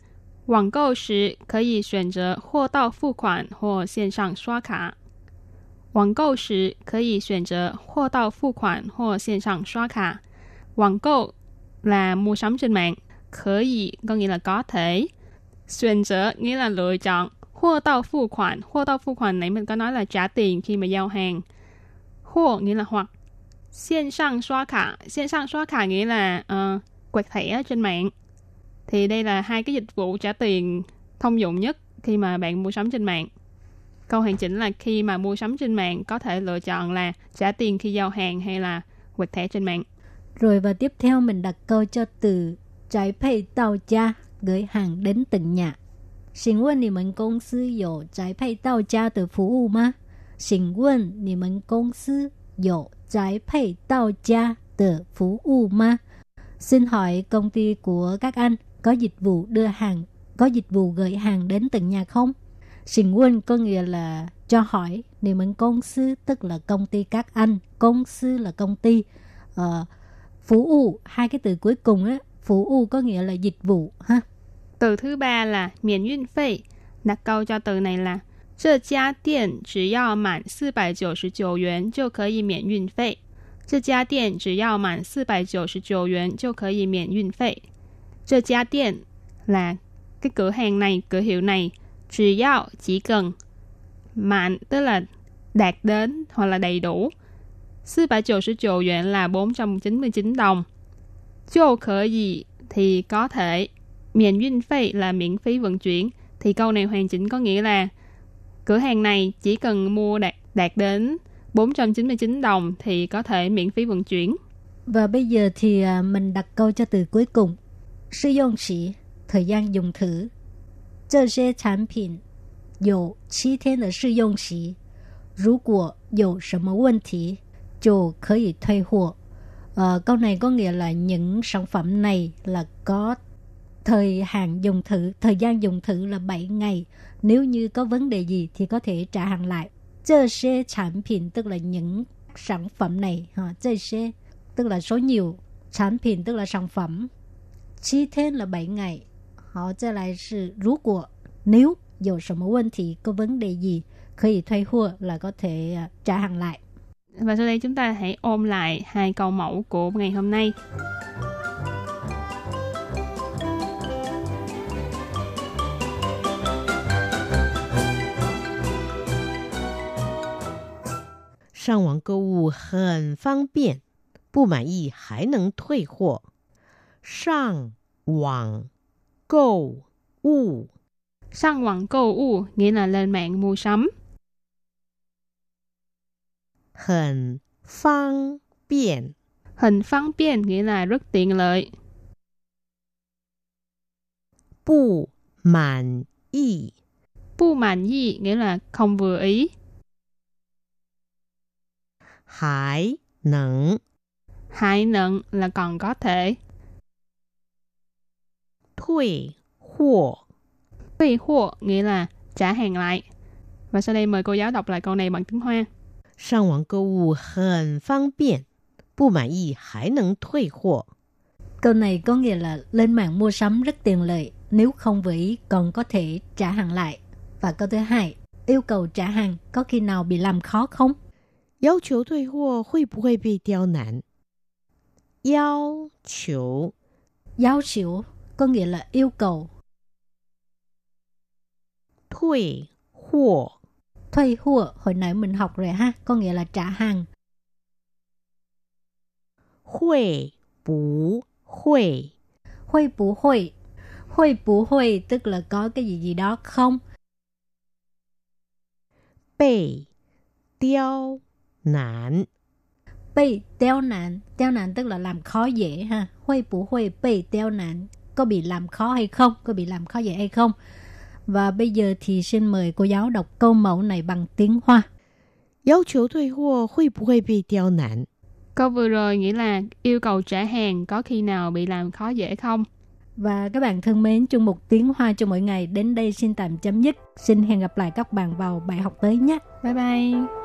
网购时可以选择货到付款或线上刷卡。 网购时可以选择货到付款或线上刷卡。网购 là mua sắm trên mạng, khở ý có nghĩa là có thể. Xuyên trở nghĩa là lựa chọn. Hô tao付khoản. Hô tao付khoản này mình có nói là trả tiền khi mà giao hàng. Hô nghĩa là hoặc. Xiên sang xóa khả. Xiên sang xóa khả nghĩa là uh, quẹt thẻ trên mạng. Thì đây là hai cái dịch vụ trả tiền thông dụng nhất khi mà bạn mua sắm trên mạng. Câu hoàn chỉnh là khi mà mua sắm trên mạng có thể lựa chọn là trả tiền khi giao hàng hay là quẹt thẻ trên mạng. Rồi và tiếp theo mình đặt câu cho từ trái pay tàu cha gửi hàng đến tận nhà. Xin quân thì mình công sư dỗ trái pay tàu cha từ phục vụ mà? Xin quân thì mình công sư dỗ trái pay tàu cha từ phục vụ mà? Xin hỏi công ty của các anh có dịch vụ đưa hàng, có dịch vụ gửi hàng đến tận nhà không? Xin quân có nghĩa là cho hỏi, niệm mình công sư tức là công ty các anh, công sư là công ty. Uh, phú u, hai cái từ cuối cùng á, phú u có nghĩa là dịch vụ ha. Từ thứ ba là miễn 运费. Đặt câu cho từ này là 这家店只要满四百九十九元就可以免运费。这家店只要满四百九十九元就可以免运费。这家店 là cái cửa hàng này, cửa hiệu này. chỉ yao chỉ cần. Mạn tức là đạt đến hoặc là đầy đủ. 499 yuan là 499 đồng. Chô khở gì thì có thể. Miễn duyên phí là miễn phí vận chuyển. Thì câu này hoàn chỉnh có nghĩa là cửa hàng này chỉ cần mua đạt, đạt đến 499 đồng thì có thể miễn phí vận chuyển. Và bây giờ thì à, mình đặt câu cho từ cuối cùng. Sử dụng chỉ, thời gian dùng thử. 这些产品有七天的试用期，如果有什么问题就可以退货。Uh, câu này có nghĩa là những sản phẩm này là có thời hạn dùng thử, thời gian dùng thử là 7 ngày. Nếu như có vấn đề gì thì có thể trả hàng lại. 这些产品 tức là những sản phẩm này, ha, 这些 tức là số nhiều, sản phẩm tức là sản phẩm. 7 天 là 7 ngày. Họ 再来是如果 nếu 有什么问题 có vấn đề gì 可以退货 là có thể trả hàng lại. Và sau đây chúng ta hãy ôm lại hai câu mẫu của ngày hôm nay. 上网购物很方便，不满意还能退货。上网 购物 Sang网购物 nghĩa là lên mạng mua sắm. 很方便 Hình phương tiện nghĩa là rất tiện lợi. 不满意 Bu mãn y nghĩa là không vừa ý. 还能 Hại nặng là còn có thể. 退货 退货nghĩa là trả hàng lại. Và sau đây mời cô giáo đọc lại câu này bằng tiếng Hoa. 上网购物很方便，不满意还能退货。 Câu này có nghĩa là lên mạng mua sắm rất tiện lợi, nếu không vừa ý còn có thể trả hàng lại. Và câu thứ hai, yêu cầu trả hàng có khi nào bị làm khó không? 要求退货会不会被刁难？要求 Giáo xỉu có nghĩa là yêu cầu. thuê hùa thuê hùa, hồi nãy mình học rồi ha, có nghĩa là trả hàng. Huệ bú huệ Huệ bú huệ Huệ bú huệ tức là có cái gì gì đó không? Bệ tiêu nản Bệ tiêu nản Tiêu nản tức là làm khó dễ ha Huệ bú huệ bệ tiêu nản có bị làm khó hay không, có bị làm khó dễ hay không. Và bây giờ thì xin mời cô giáo đọc câu mẫu này bằng tiếng Hoa. Yêu cầu thuê hộ hội bù hội bị tiêu nản? Câu vừa rồi nghĩa là yêu cầu trả hàng có khi nào bị làm khó dễ không? Và các bạn thân mến, chung một tiếng Hoa cho mỗi ngày đến đây xin tạm chấm dứt. Xin hẹn gặp lại các bạn vào bài học tới nhé. Bye bye!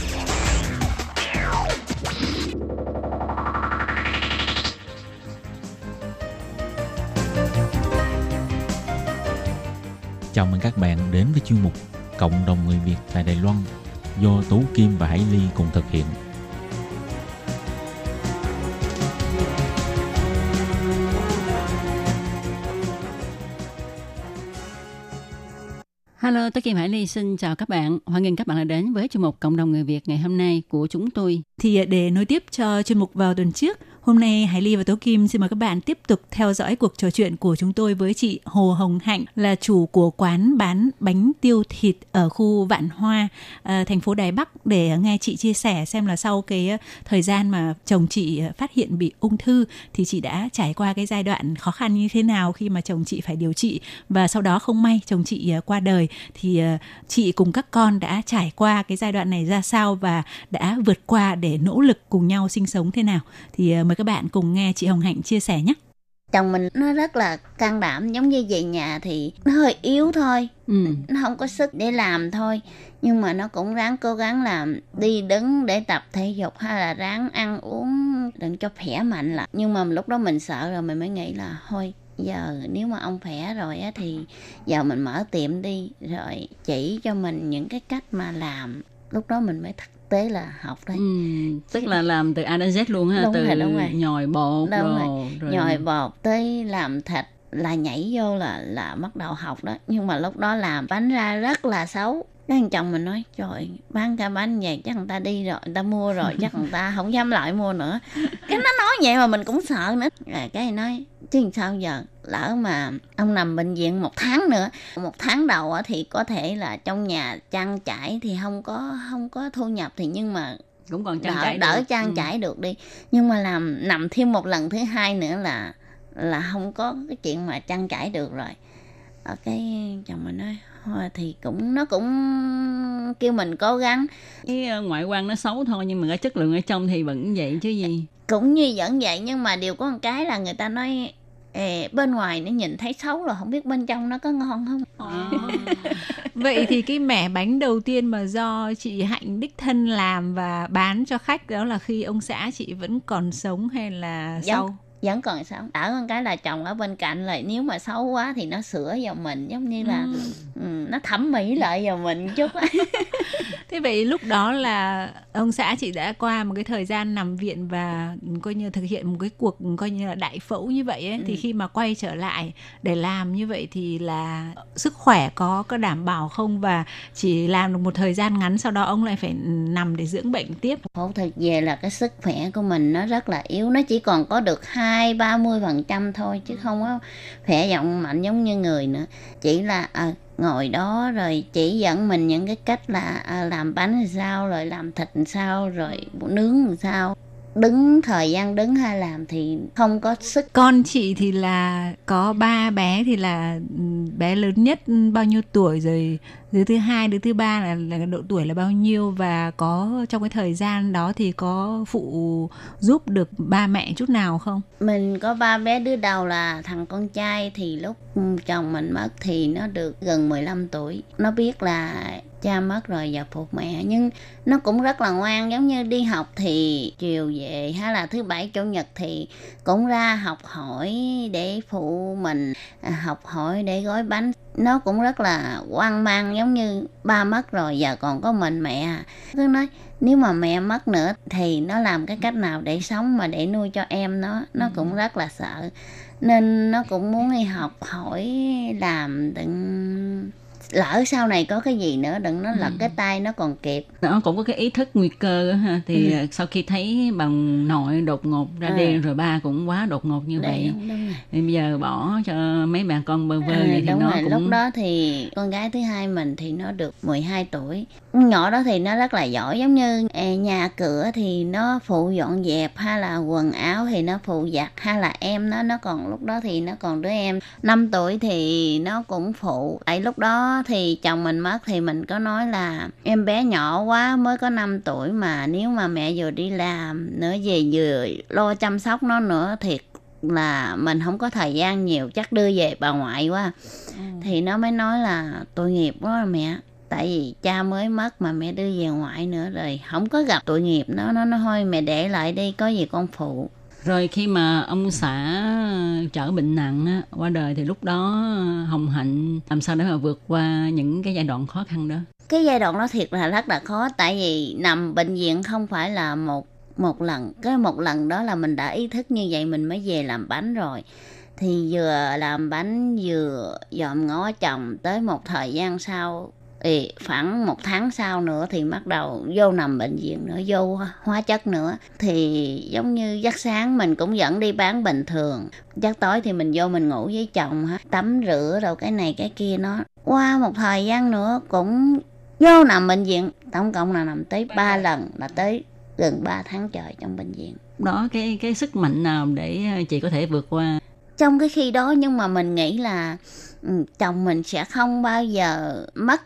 Chào mừng các bạn đến với chuyên mục Cộng đồng người Việt tại Đài Loan do Tú Kim và Hải Ly cùng thực hiện. Hello, tôi Kim Hải Ly xin chào các bạn. Hoan nghênh các bạn đã đến với chuyên mục Cộng đồng người Việt ngày hôm nay của chúng tôi. Thì để nối tiếp cho chuyên mục vào tuần trước, Hôm nay Hải Ly và Tố Kim xin mời các bạn tiếp tục theo dõi cuộc trò chuyện của chúng tôi với chị Hồ Hồng Hạnh là chủ của quán bán bánh tiêu thịt ở khu Vạn Hoa, à, thành phố Đài Bắc để nghe chị chia sẻ xem là sau cái à, thời gian mà chồng chị à, phát hiện bị ung thư thì chị đã trải qua cái giai đoạn khó khăn như thế nào khi mà chồng chị phải điều trị. Và sau đó không may chồng chị qua đời thì chị cùng các con đã trải qua cái giai đoạn này ra sao và đã vượt qua để nỗ lực cùng nhau sinh sống thế nào. Thì mời các bạn cùng nghe chị Hồng Hạnh chia sẻ nhé. Chồng mình nó rất là can đảm giống như về nhà thì nó hơi yếu thôi. Ừ. Nó không có sức để làm thôi. Nhưng mà nó cũng ráng cố gắng làm đi đứng để tập thể dục hay là ráng ăn uống đừng cho khỏe mạnh là. Nhưng mà lúc đó mình sợ rồi mình mới nghĩ là thôi giờ nếu mà ông khỏe rồi á thì giờ mình mở tiệm đi rồi chỉ cho mình những cái cách mà làm lúc đó mình mới thực tế là học đấy. Ừ, tức là làm từ A đến Z luôn ha đúng từ rồi, đúng rồi. nhồi bột đúng đồ, rồi. rồi nhồi bột tới làm thịt là nhảy vô là là bắt đầu học đó. Nhưng mà lúc đó làm bánh ra rất là xấu. Cái thằng chồng mình nói trời bán cả bánh vậy chắc người ta đi rồi người ta mua rồi chắc người ta không dám lại mua nữa. Cái nó nói vậy mà mình cũng sợ nữa. Rồi cái nói chứ sao giờ lỡ mà ông nằm bệnh viện một tháng nữa một tháng đầu thì có thể là trong nhà trang trải thì không có không có thu nhập thì nhưng mà cũng còn trang đỡ, trải đỡ được. trang ừ. trải được đi nhưng mà làm nằm thêm một lần thứ hai nữa là là không có cái chuyện mà trang trải được rồi ở cái chồng mình nói thôi thì cũng nó cũng kêu mình cố gắng cái ờ, ngoại quan nó xấu thôi nhưng mà cái chất lượng ở trong thì vẫn vậy chứ gì cũng như vẫn vậy nhưng mà điều có một cái là người ta nói Ê, bên ngoài nó nhìn thấy xấu rồi không biết bên trong nó có ngon không? À. vậy thì cái mẻ bánh đầu tiên mà do chị hạnh đích thân làm và bán cho khách đó là khi ông xã chị vẫn còn sống hay là vẫn, sau vẫn còn sống đỡ hơn cái là chồng ở bên cạnh lại nếu mà xấu quá thì nó sửa vào mình giống như là ừ. Nó thẩm mỹ lại vào mình chút thế vậy lúc đó là ông xã chị đã qua một cái thời gian nằm viện và coi như thực hiện một cái cuộc coi như là đại phẫu như vậy ấy, ừ. thì khi mà quay trở lại để làm như vậy thì là sức khỏe có có đảm bảo không và chỉ làm được một thời gian ngắn sau đó ông lại phải nằm để dưỡng bệnh tiếp phẫu thuật về là cái sức khỏe của mình nó rất là yếu nó chỉ còn có được hai hai ba mươi phần trăm thôi chứ không có khỏe giọng mạnh giống như người nữa. Chỉ là à, ngồi đó rồi chỉ dẫn mình những cái cách là à, làm bánh làm sao rồi làm thịt làm sao rồi nướng làm sao đứng thời gian đứng hay làm thì không có sức. Con chị thì là có ba bé thì là bé lớn nhất bao nhiêu tuổi rồi đứa thứ hai đứa thứ ba là, là độ tuổi là bao nhiêu và có trong cái thời gian đó thì có phụ giúp được ba mẹ chút nào không? Mình có ba bé đứa đầu là thằng con trai thì lúc chồng mình mất thì nó được gần 15 tuổi. Nó biết là cha mất rồi và phục mẹ. Nhưng nó cũng rất là ngoan giống như đi học thì chiều về hay là thứ bảy chủ nhật thì cũng ra học hỏi để phụ mình học hỏi để gói bánh. Nó cũng rất là hoang mang giống như ba mất rồi giờ còn có mình mẹ cứ nói nếu mà mẹ mất nữa thì nó làm cái cách nào để sống mà để nuôi cho em? Nó nó cũng rất là sợ. Nên nó cũng muốn đi học hỏi làm đừng lỡ sau này có cái gì nữa đừng nó lật ừ. cái tay nó còn kịp nó cũng có cái ý thức nguy cơ ha thì ừ. sau khi thấy bà nội đột ngột ra ừ. đi rồi ba cũng quá đột ngột như Đấy, vậy đúng thì bây giờ bỏ cho mấy bà con bơ vơ ừ, vậy thì đúng nó rồi. cũng lúc đó thì con gái thứ hai mình thì nó được 12 tuổi nhỏ đó thì nó rất là giỏi giống như nhà cửa thì nó phụ dọn dẹp hay là quần áo thì nó phụ giặt hay là em nó nó còn lúc đó thì nó còn đứa em 5 tuổi thì nó cũng phụ tại lúc đó thì chồng mình mất thì mình có nói là em bé nhỏ quá mới có 5 tuổi mà nếu mà mẹ vừa đi làm nữa về vừa lo chăm sóc nó nữa thiệt là mình không có thời gian nhiều chắc đưa về bà ngoại quá. Thì nó mới nói là tội nghiệp quá mẹ tại vì cha mới mất mà mẹ đưa về ngoại nữa rồi không có gặp tội nghiệp. Nó nó nói thôi mẹ để lại đi có gì con phụ rồi khi mà ông xã trở bệnh nặng á, qua đời thì lúc đó ờ, Hồng Hạnh làm sao để mà vượt qua những cái giai đoạn khó khăn đó? cái giai đoạn đó thiệt là rất là khó tại vì nằm bệnh viện không phải là một một lần cái một lần đó là mình đã ý thức như vậy mình mới về làm bánh rồi thì vừa làm bánh vừa dòm ngó chồng tới một thời gian sau thì khoảng một tháng sau nữa thì bắt đầu vô nằm bệnh viện nữa vô hóa chất nữa. Thì giống như giấc sáng mình cũng vẫn đi bán bình thường. Giấc tối thì mình vô mình ngủ với chồng ha tắm rửa rồi cái này cái kia nó. Qua một thời gian nữa cũng vô nằm bệnh viện. Tổng cộng là nằm tới 3 lần là tới gần 3 tháng trời trong bệnh viện. Đó cái cái sức mạnh nào để chị có thể vượt qua? trong cái khi đó nhưng mà mình nghĩ là chồng mình sẽ không bao giờ mất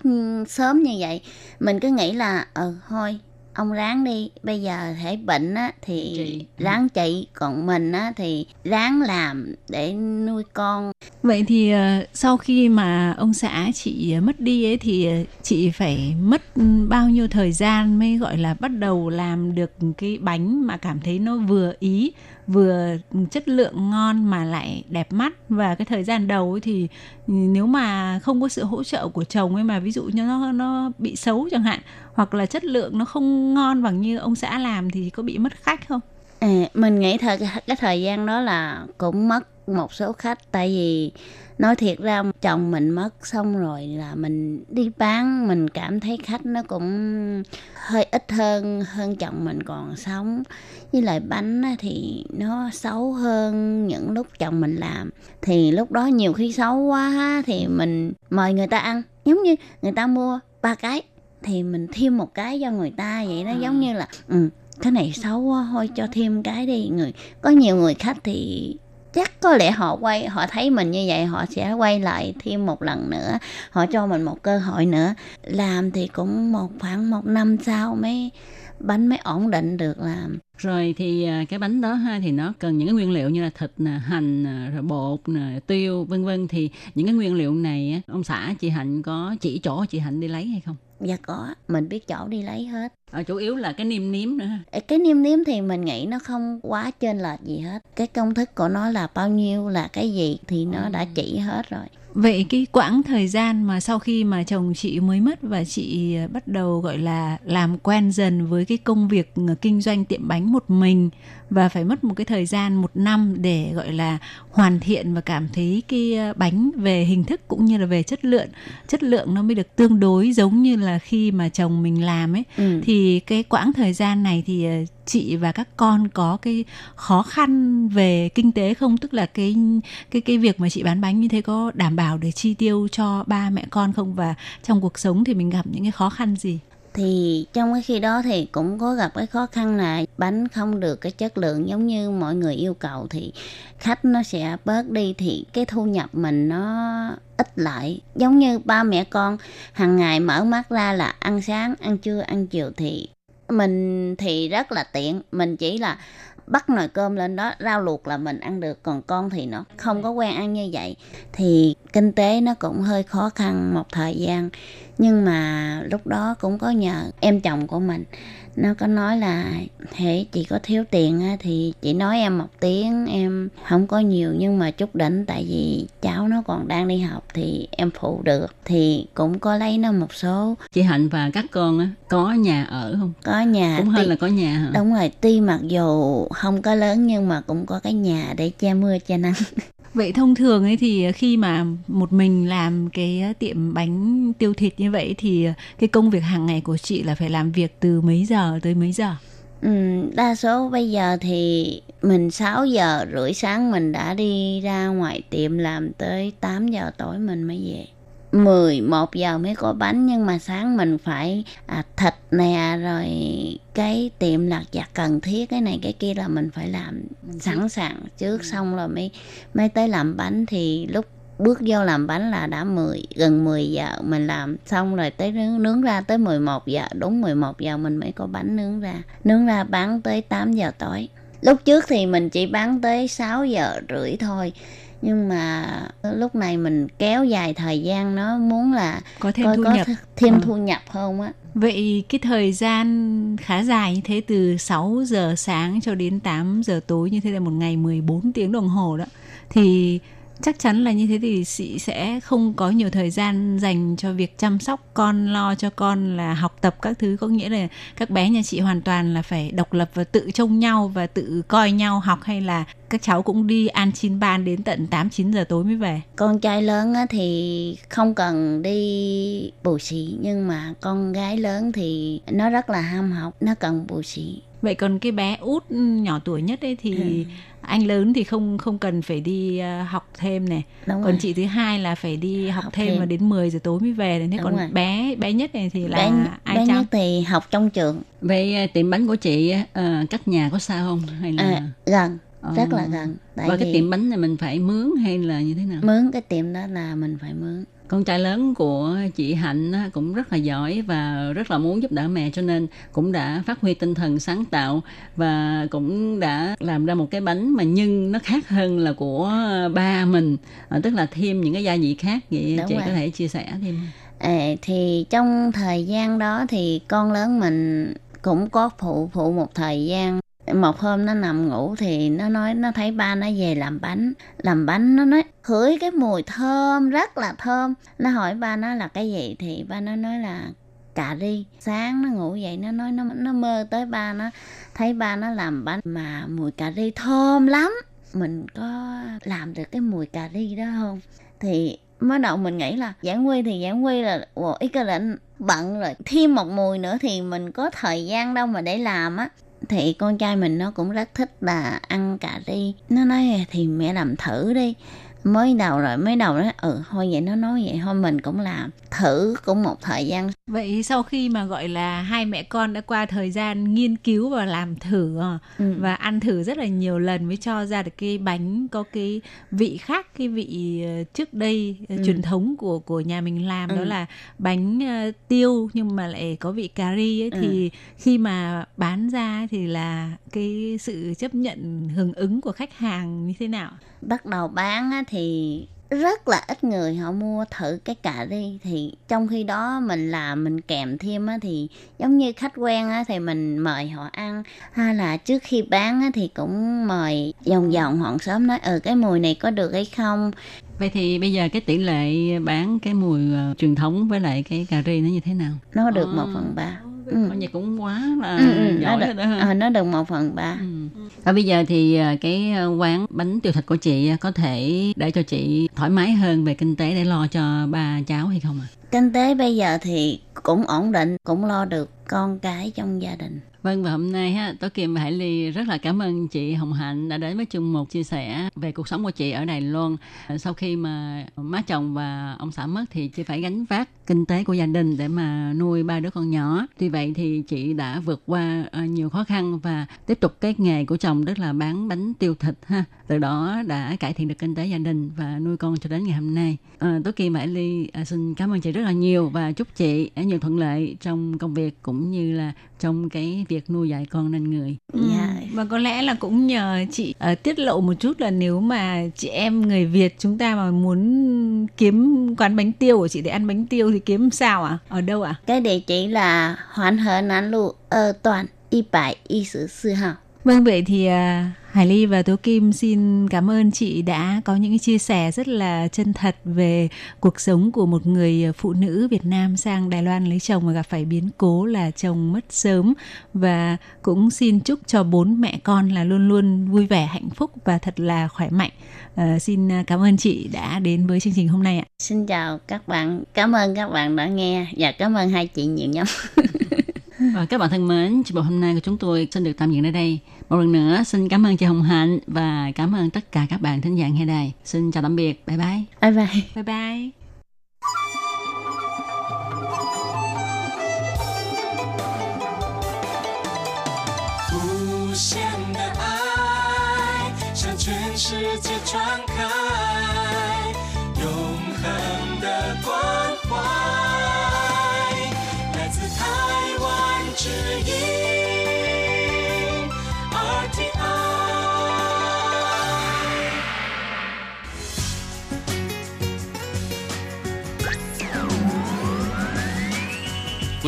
sớm như vậy. Mình cứ nghĩ là ờ thôi ông ráng đi bây giờ thể bệnh á thì Trị. ráng trị. Còn mình á thì ráng làm để nuôi con. Vậy thì ờ, sau khi mà ông xã chị mất đi ấy thì chị phải mất ừ, bao nhiêu thời gian mới gọi là bắt đầu làm được cái bánh mà cảm thấy nó vừa ý, vừa chất lượng ngon mà lại đẹp mắt và cái thời gian đầu ấy thì nếu mà không có sự hỗ trợ của chồng ấy mà ví dụ như nó nó bị xấu chẳng hạn hoặc là chất lượng nó không ngon bằng như ông xã làm thì có bị mất khách không? À, mình nghĩ thời cái thời gian đó là cũng mất một số khách tại vì nói thiệt ra chồng mình mất xong rồi là mình đi bán mình cảm thấy khách nó cũng hơi ít hơn hơn chồng mình còn sống. Với lại bánh thì nó xấu hơn những lúc chồng mình làm. Thì lúc đó nhiều khi xấu quá thì mình mời người ta ăn. Giống như người ta mua ba cái thì mình thêm một cái cho người ta vậy nó giống như là ừ, cái này xấu quá thôi cho thêm cái đi. Người có nhiều người khách thì chắc có lẽ họ quay họ thấy mình như vậy họ sẽ quay lại thêm một lần nữa họ cho mình một cơ hội nữa. Làm thì cũng một khoảng một năm sau mới bánh mới ổn định được làm. Rồi thì à, cái bánh đó ha thì nó cần những cái nguyên liệu như là thịt nè, hành nè, rồi bột nè, tiêu vân vân. Thì những cái nguyên liệu này ông xã chị Hạnh có chỉ chỗ chị Hạnh đi lấy hay không? Dạ có mình biết chỗ đi lấy hết. Ờ, chủ yếu là cái niêm nếm nữa cái niêm nếm thì mình nghĩ nó không quá chênh lệch gì hết. Cái công thức của nó là bao nhiêu là cái gì thì nó đã chỉ hết rồi Vậy cái quãng thời gian mà sau khi mà chồng chị mới mất và chị ờ, bắt đầu gọi là làm quen dần với cái công việc ờ, kinh doanh tiệm bánh một mình và phải mất một cái thời gian một năm để gọi là hoàn thiện và cảm thấy cái ờ, bánh về hình thức cũng như là về chất lượng chất lượng nó mới được tương đối giống như là khi mà chồng mình làm ấy Ừ. thì cái quãng thời gian này thì chị và các con có cái khó khăn về kinh tế không? Tức là cái cái cái việc mà chị bán bánh như thế có đảm bảo để chi tiêu cho ba mẹ con không? Và trong cuộc sống thì mình gặp những cái khó khăn gì? Thì trong cái khi đó thì cũng có gặp cái khó khăn là bánh không được cái chất lượng giống như mọi người yêu cầu thì khách nó sẽ bớt đi thì cái thu nhập mình nó ít lại. Giống như ba mẹ con hàng ngày mở mắt ra là ăn sáng, ăn trưa, ăn chiều thì mình thì rất là tiện. Mình chỉ là bắt nồi cơm lên đó, rau luộc là mình ăn được, còn con thì nó không có quen ăn như vậy. Thì kinh tế nó cũng hơi khó khăn một thời gian, nhưng mà lúc đó cũng có nhờ em chồng của mình nó có nói là hệ chị có thiếu tiền á, thì chị nói em một tiếng em không có nhiều nhưng mà chút đỉnh tại vì cháu nó còn đang đi học thì em phụ được thì cũng có lấy nó một số Chị Hạnh và các con á, có nhà ở không? có nhà Cũng hơn là có nhà hả? đúng rồi tuy mặc dù không có lớn nhưng mà cũng có cái nhà để che mưa che nắng Vậy thông thường ấy thì khi mà một mình làm cái tiệm bánh tiêu thịt như vậy thì cái công việc hàng ngày của chị là phải làm việc từ mấy giờ tới mấy giờ? Ừ, đa số bây giờ thì mình 6 giờ rưỡi sáng mình đã đi ra ngoài tiệm làm tới 8 giờ tối mình mới về. 11 giờ mới có bánh nhưng mà sáng mình phải à, thịt nè rồi cái tiệm lặt vặt cần thiết cái này cái kia là mình phải làm sẵn sàng trước xong rồi mới mới tới làm bánh. Thì lúc bước vô làm bánh là đã 10 gần 10 giờ mình làm xong rồi tới nướng, nướng ra tới 11 giờ đúng 11 giờ mình mới có bánh nướng ra. Nướng ra bán tới 8 giờ tối. Lúc trước thì mình chỉ bán tới 6 giờ rưỡi thôi nhưng mà lúc này mình kéo dài thời gian nó muốn là có thêm coi thu có nhập th- thêm Ờ. thu nhập không á Vậy cái thời gian khá dài như thế từ 6 giờ sáng cho đến 8 giờ tối như thế là một ngày 14 tiếng đồng hồ đó. Thì chắc chắn là như thế thì chị sẽ không có nhiều thời gian dành cho việc chăm sóc con, lo cho con là học tập các thứ. Có nghĩa là các bé nhà chị hoàn toàn là phải độc lập và tự trông nhau và tự coi nhau học hay là các cháu cũng đi an chín ban đến tận 8-9 giờ tối mới về. con trai lớn thì không cần đi bù xì nhưng mà con gái lớn thì nó rất là ham học nó cần bù xì Vậy còn cái bé út nhỏ tuổi nhất ấy thì Ừ. anh lớn thì không không cần phải đi ờ, học thêm này. Đúng còn rồi. chị thứ hai là phải đi học, Học thêm, thêm. mà đến 10 giờ tối mới về này. Thế Đúng còn rồi. bé bé nhất này thì là bé, ai bé chăm? nhất thì học trong trường Vậy à, tiệm bánh của chị á, ờ, cách nhà có xa không hay là à, gần Ờ. rất là gần tại và vì cái tiệm bánh này mình phải mướn hay là như thế nào? mướn cái tiệm đó là mình phải mướn con trai lớn của chị Hạnh cũng rất là giỏi và rất là muốn giúp đỡ mẹ cho nên cũng đã phát huy tinh thần sáng tạo và cũng đã làm ra một cái bánh mà nhưng nó khác hơn là của ba mình. À, tức là thêm những cái gia vị khác. Vậy Đúng chị rồi. có thể chia sẻ thêm à, thì trong thời gian đó thì con lớn mình cũng có phụ phụ một thời gian một hôm nó nằm ngủ thì nó nói nó thấy ba nó về làm bánh làm bánh nó nói hửi cái mùi thơm rất là thơm. Nó hỏi ba nó là cái gì thì ba nó nói là cà ri. Sáng nó ngủ dậy nó nói nó nó mơ tới ba nó thấy ba nó làm bánh mà mùi cà ri thơm lắm. Mình có làm được cái mùi cà ri đó không? Thì mới đầu mình nghĩ là giảng quy thì giảng quy là ủa, ít cái lệnh bận rồi thêm một mùi nữa thì mình có thời gian đâu mà để làm á thì con trai mình nó cũng rất thích là ăn cà ri. Nó nói, thì mẹ làm thử đi mới đầu rồi mới đầu nó ừ thôi vậy nó nói vậy thôi mình cũng làm thử cũng một thời gian Vậy sau khi mà gọi là hai mẹ con đã qua thời gian nghiên cứu và làm thử ờ, Ừ. và ăn thử rất là nhiều lần mới cho ra được cái bánh có cái vị khác cái vị ờ, trước đây ờ, Ừ. truyền thống của của nhà mình làm đó Ừ. là bánh tiêu nhưng mà lại có vị cà ri ấy, Ừ. thì khi mà bán ra thì là cái sự chấp nhận hưởng ứng của khách hàng như thế nào? Bắt đầu bán á, thì rất là ít người họ mua thử cái cà ri thì trong khi đó mình làm mình kèm thêm á, thì giống như khách quen á, thì mình mời họ ăn. Hay là trước khi bán á, thì cũng mời vòng vòng họ sớm nói ừ cái mùi này có được hay không? Vậy thì bây giờ cái tỷ lệ bán cái mùi ờ, truyền thống với lại cái cà ri nó như thế nào? Nó được À. một phần ba ừ. vậy cũng quá là Ừ, ừ, nó, giỏi được, rồi đó ha. ờ, nó được một phần ba. Và bây giờ thì à, cái à, quán bánh tiêu thịt của chị à, có thể để cho chị thoải mái hơn về kinh tế để lo cho ba cháu hay không ạ? kinh tế bây giờ thì cũng ổn định cũng lo được con cái trong gia đình Vâng và hôm nay ha, Tố Kim và Hải Ly rất là cảm ơn chị Hồng Hạnh đã đến với chung một chia sẻ về cuộc sống của chị ở Đài Loan. Sau khi mà má chồng và ông xã mất thì chị phải gánh vác kinh tế của gia đình để mà nuôi ba đứa con nhỏ. Tuy vậy thì chị đã vượt qua ờ, nhiều khó khăn và tiếp tục cái nghề của chồng tức là bán bánh tiêu thịt ha. Từ đó đã cải thiện được kinh tế gia đình và nuôi con cho đến ngày hôm nay. À, Tố Kim và Hải Ly ờ, xin cảm ơn chị rất là nhiều và chúc chị nhiều thuận lợi trong công việc cũng như là trong cái việc nuôi dạy con nên người. Yeah. Và có lẽ là cũng nhờ chị uh, tiết lộ một chút là nếu mà chị em người Việt chúng ta mà muốn kiếm quán bánh tiêu của chị để ăn bánh tiêu thì kiếm sao ạ? À? Ở đâu ạ? À? Cái địa chỉ là Hoàn Hờ Nam Lu 2 đoạn 114号. Vâng vậy thì uh, Hải Ly và Tố Kim xin cảm ơn chị đã có những chia sẻ rất là chân thật về cuộc sống của một người phụ nữ Việt Nam sang Đài Loan lấy chồng và gặp phải biến cố là chồng mất sớm và cũng xin chúc cho bốn mẹ con là luôn luôn vui vẻ hạnh phúc và thật là khỏe mạnh. À, xin cảm ơn chị đã đến với chương trình hôm nay ạ. Xin chào các bạn, cảm ơn các bạn đã nghe và cảm ơn hai chị nhiều lắm. Và các bạn thân mến, chương trình hôm nay của chúng tôi xin được tạm dừng ở đây. Một lần nữa xin cảm ơn chị Hồng Hạnh và cảm ơn tất cả các bạn thính giả nghe đài. Xin chào tạm biệt. Bye bye. Bye bye. Bye bye.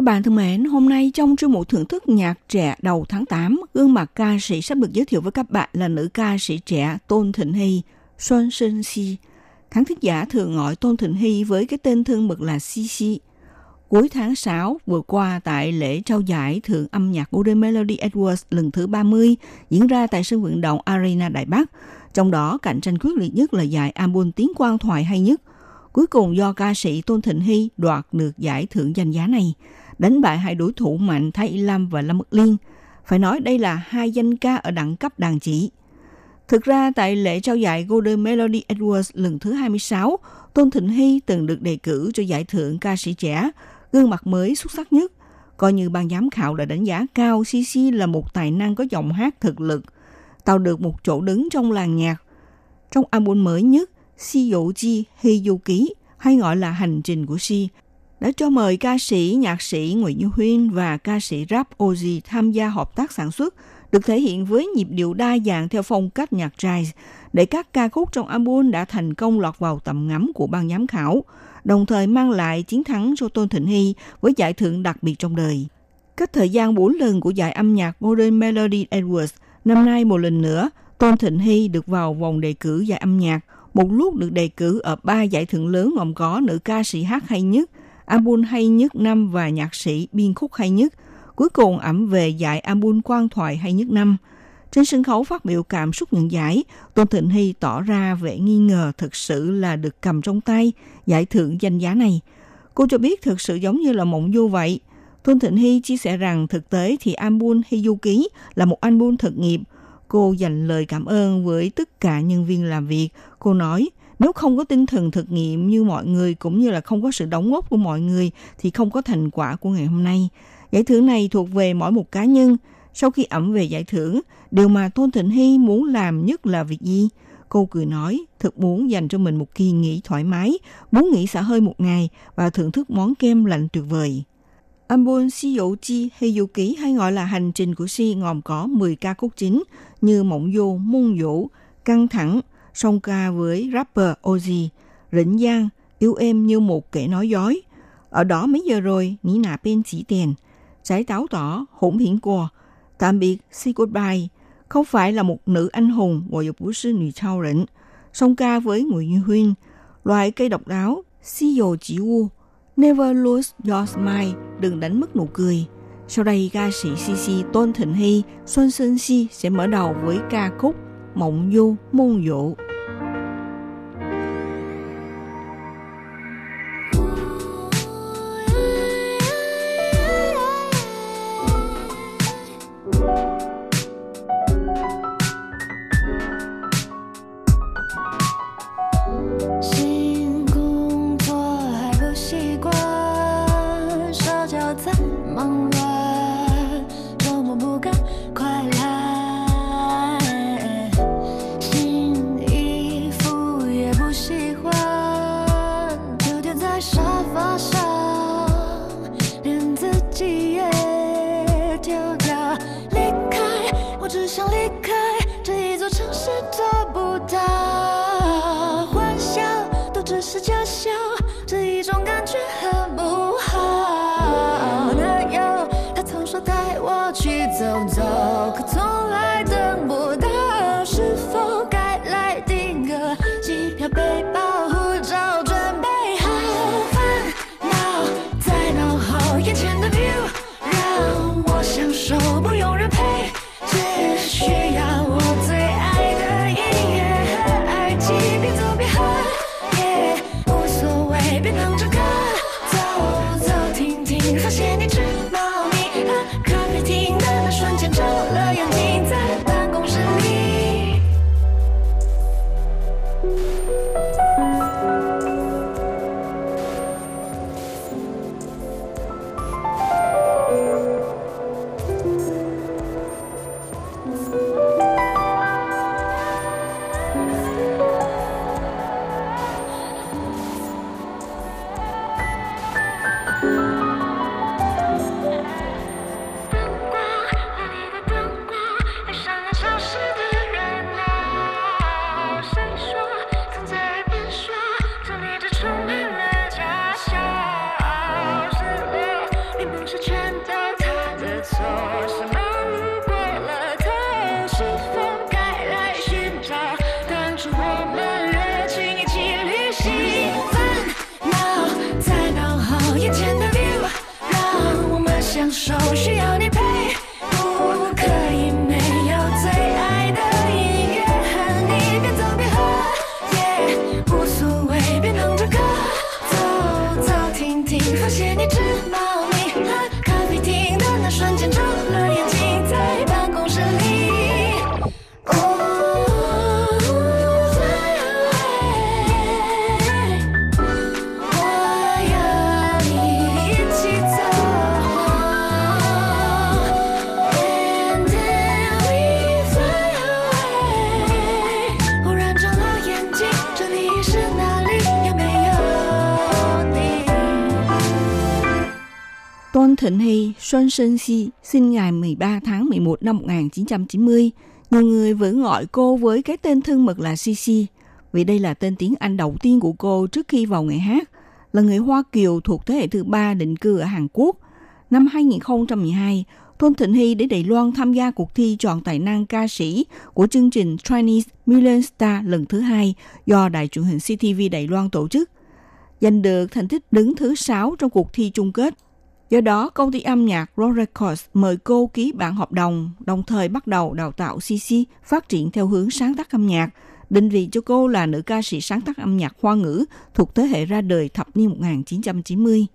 Các bạn thân mến, hôm nay trong chuyên mục thưởng thức nhạc trẻ đầu tháng 8, gương mặt ca sĩ sắp được giới thiệu với các bạn là nữ ca sĩ trẻ Tôn Thịnh Hy, Xuân Sinh Si. Khán thính giả thường gọi Tôn Thịnh Hy với cái tên thân mật là Si Si. Cuối tháng 6 vừa qua tại lễ trao giải thưởng âm nhạc Golden Melody Awards lần thứ 30 diễn ra tại sân vận động Arena Đại Bắc. Trong đó cạnh tranh quyết liệt nhất là giải album tiếng quan thoại hay nhất. Cuối cùng do ca sĩ Tôn Thịnh Hy đoạt được giải thưởng danh giá này đánh bại hai đối thủ mạnh Thái Y Lam và Lâm Mực Liên. Phải nói đây là hai danh ca ở đẳng cấp đàn chỉ. Thực ra tại lễ trao giải Golden Melody Awards lần thứ 26, Tôn Thịnh Hy từng được đề cử cho giải thưởng ca sĩ trẻ, gương mặt mới xuất sắc nhất. Coi như ban giám khảo đã đánh giá cao CC là một tài năng có giọng hát thực lực, tạo được một chỗ đứng trong làng nhạc. Trong album mới nhất, Si Dụ Chi Hy Du Ký, hay gọi là Hành trình của Si, đã cho mời ca sĩ, nhạc sĩ Nguyễn Như Huyên và ca sĩ rap Ozzy tham gia hợp tác sản xuất, được thể hiện với nhịp điệu đa dạng theo phong cách nhạc jazz, để các ca khúc trong album đã thành công lọt vào tầm ngắm của ban giám khảo, đồng thời mang lại chiến thắng cho Tôn Thịnh Hy với giải thưởng đặc biệt trong đời. Cách thời gian 4 lần của giải âm nhạc Golden Melody Awards, năm nay một lần nữa, Tôn Thịnh Hy được vào vòng đề cử giải âm nhạc, một lúc được đề cử ở ba giải thưởng lớn gồm có nữ ca sĩ hát hay nhất, album hay nhất năm và nhạc sĩ biên khúc hay nhất. Cuối cùng ẩm về giải album quan thoại hay nhất năm. Trên sân khấu phát biểu cảm xúc nhận giải, Tôn Thịnh Hy tỏ ra vẻ nghi ngờ thực sự là được cầm trong tay giải thưởng danh giá này. Cô cho biết thực sự giống như là mộng du vậy. Tôn Thịnh Hy chia sẻ rằng thực tế thì album Hy Du Ký là một album thực nghiệp. Cô dành lời cảm ơn với tất cả nhân viên làm việc. Cô nói, nếu không có tinh thần thực nghiệm như mọi người cũng như là không có sự đóng góp của mọi người thì không có thành quả của ngày hôm nay. Giải thưởng này thuộc về mỗi một cá nhân. Sau khi ẩm về giải thưởng, điều mà Tôn Thịnh Hy muốn làm nhất là việc gì? Cô cười nói, thực muốn dành cho mình một kỳ nghỉ thoải mái, muốn nghỉ xả hơi một ngày và thưởng thức món kem lạnh tuyệt vời. Album Si Dụ Chi hay Dụ Ký hay gọi là hành trình của Si gồm có 10 ca khúc chính như Mộng Vô, Môn vũ Căng Thẳng, song ca với rapper Ozzy, Rỉnh Giang, yêu em như một kẻ nói dối. Ở đó mấy giờ rồi, nghĩ nà bên chỉ tiền. Trái táo tỏ, hỗn hiển của. Tạm biệt, See goodbye. Không phải là một nữ anh hùng, gọi là vũ sư nữ trao rỉnh. Song ca với Nguyễn Như Huyên. Loại cây độc đáo, si dồ chỉ u. Never lose your smile, đừng đánh mất nụ cười. Sau đây, ca sĩ CC Tôn Thịnh Hy, Xuân Sơn Si sẽ mở đầu với ca khúc Mộng Du Môn Dụ. Sơn Sinh Si, sinh ngày 13 tháng 11 năm 1990. Nhiều người vẫn gọi cô với cái tên thân mật là Sisi, vì đây là tên tiếng Anh đầu tiên của cô trước khi vào nghề hát, là người Hoa Kiều thuộc thế hệ thứ ba định cư ở Hàn Quốc. Năm 2012, Tôn Thịnh Hy đến Đài Loan tham gia cuộc thi chọn tài năng ca sĩ của chương trình Chinese Million Star lần thứ hai do đài truyền hình CTV Đài Loan tổ chức, giành được thành tích đứng thứ sáu trong cuộc thi chung kết. Do đó, công ty âm nhạc Raw Records mời cô ký bản hợp đồng, đồng thời bắt đầu đào tạo CC phát triển theo hướng sáng tác âm nhạc, định vị cho cô là nữ ca sĩ sáng tác âm nhạc hoa ngữ thuộc thế hệ ra đời thập niên 1990.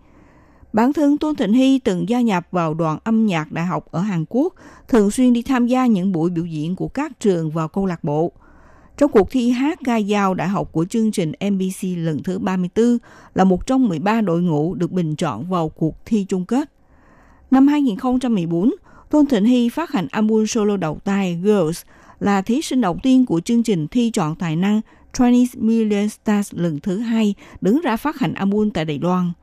Bản thân Tôn Thịnh Hy từng gia nhập vào đoàn âm nhạc đại học ở Hàn Quốc, thường xuyên đi tham gia những buổi biểu diễn của các trường và câu lạc bộ. Trong cuộc thi hát ca dao đại học của chương trình MBC lần thứ 34 là một trong 13 đội ngũ được bình chọn vào cuộc thi chung kết. Năm 2014, Tôn Thịnh Hy phát hành album solo đầu tay Girls là thí sinh đầu tiên của chương trình thi chọn tài năng Chinese Million Stars lần thứ hai đứng ra phát hành album tại Đài Loan –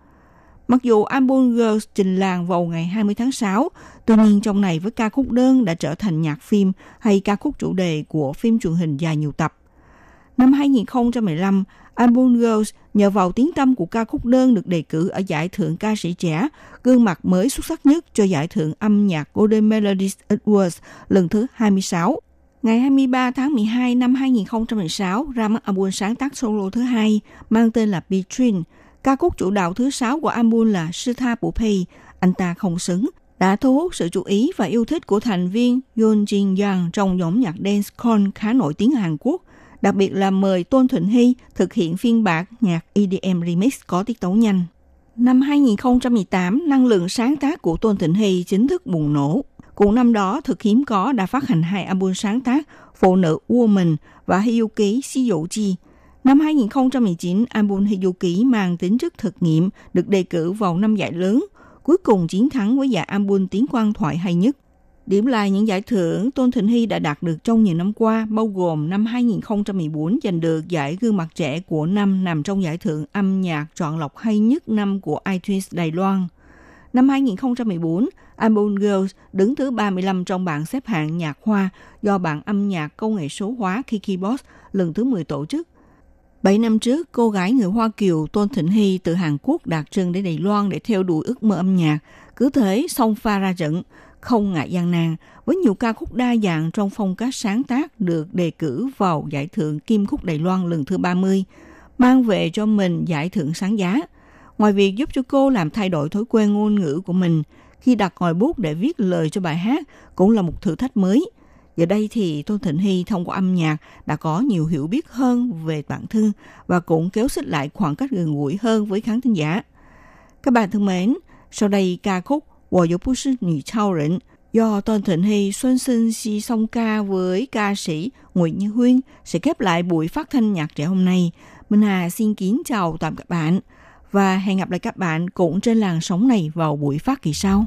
Mặc dù album Girls trình làng vào ngày 20 tháng 6, tuy nhiên trong này với ca khúc đơn đã trở thành nhạc phim hay ca khúc chủ đề của phim truyền hình dài nhiều tập. Năm 2015, album Girls nhờ vào tiếng tâm của ca khúc đơn được đề cử ở giải thưởng ca sĩ trẻ, gương mặt mới xuất sắc nhất cho giải thưởng âm nhạc Golden Melodies Awards lần thứ 26. Ngày 23 tháng 12 năm 2016 ra mắt album sáng tác solo thứ hai mang tên là Between, Ca khúc chủ đạo thứ sáu của album là Sư Tha Anh ta không xứng, đã thu hút sự chú ý và yêu thích của thành viên Yoon Jin Yang trong nhóm nhạc dance khá nổi tiếng Hàn Quốc, đặc biệt là mời Tôn Thịnh Hy thực hiện phiên bản nhạc EDM remix có tiết tấu nhanh. Năm 2018, năng lượng sáng tác của Tôn Thịnh Hy chính thức bùng nổ. Cùng năm đó, thực hiếm có đã phát hành hai album sáng tác Phụ nữ Woman và Hiyuki Shiyoji – Năm 2019, album Hiyuki mang tính chất thực nghiệm được đề cử vào năm giải lớn, cuối cùng chiến thắng với giải album tiếng quan thoại hay nhất. Điểm lại những giải thưởng Tôn Thịnh Hy đã đạt được trong nhiều năm qua, bao gồm năm 2014 giành được giải gương mặt trẻ của năm nằm trong giải thưởng âm nhạc chọn lọc hay nhất năm của iTunes Đài Loan. Năm 2014, album Girls đứng thứ 35 trong bảng xếp hạng nhạc hoa do bảng âm nhạc công nghệ số hóa Kikibox lần thứ 10 tổ chức. 7 năm trước, cô gái người Hoa Kiều Tôn Thịnh Hy từ Hàn Quốc đạt chân đến Đài Loan để theo đuổi ước mơ âm nhạc. Cứ thế, song pha ra trận, không ngại gian nan, với nhiều ca khúc đa dạng trong phong cách sáng tác được đề cử vào giải thưởng Kim Khúc Đài Loan lần thứ 30, mang về cho mình giải thưởng sáng giá. Ngoài việc giúp cho cô làm thay đổi thói quen ngôn ngữ của mình, khi đặt ngòi bút để viết lời cho bài hát cũng là một thử thách mới – Giờ đây thì Tôn Thịnh Hy thông qua âm nhạc đã có nhiều hiểu biết hơn về bản thân và cũng kéo xích lại khoảng cách gần gũi hơn với khán thính giả. Các bạn thân mến, sau đây ca khúc Wo Yo Bu Shi Nữ Chao Ren do Tôn Thịnh Hy Xuân Sinh Si song ca với ca sĩ Nguyễn Như Huyên sẽ khép lại buổi phát thanh nhạc trẻ hôm nay. Minh Hà xin kính chào tạm các bạn và hẹn gặp lại các bạn cũng trên làn sóng này vào buổi phát kỳ sau.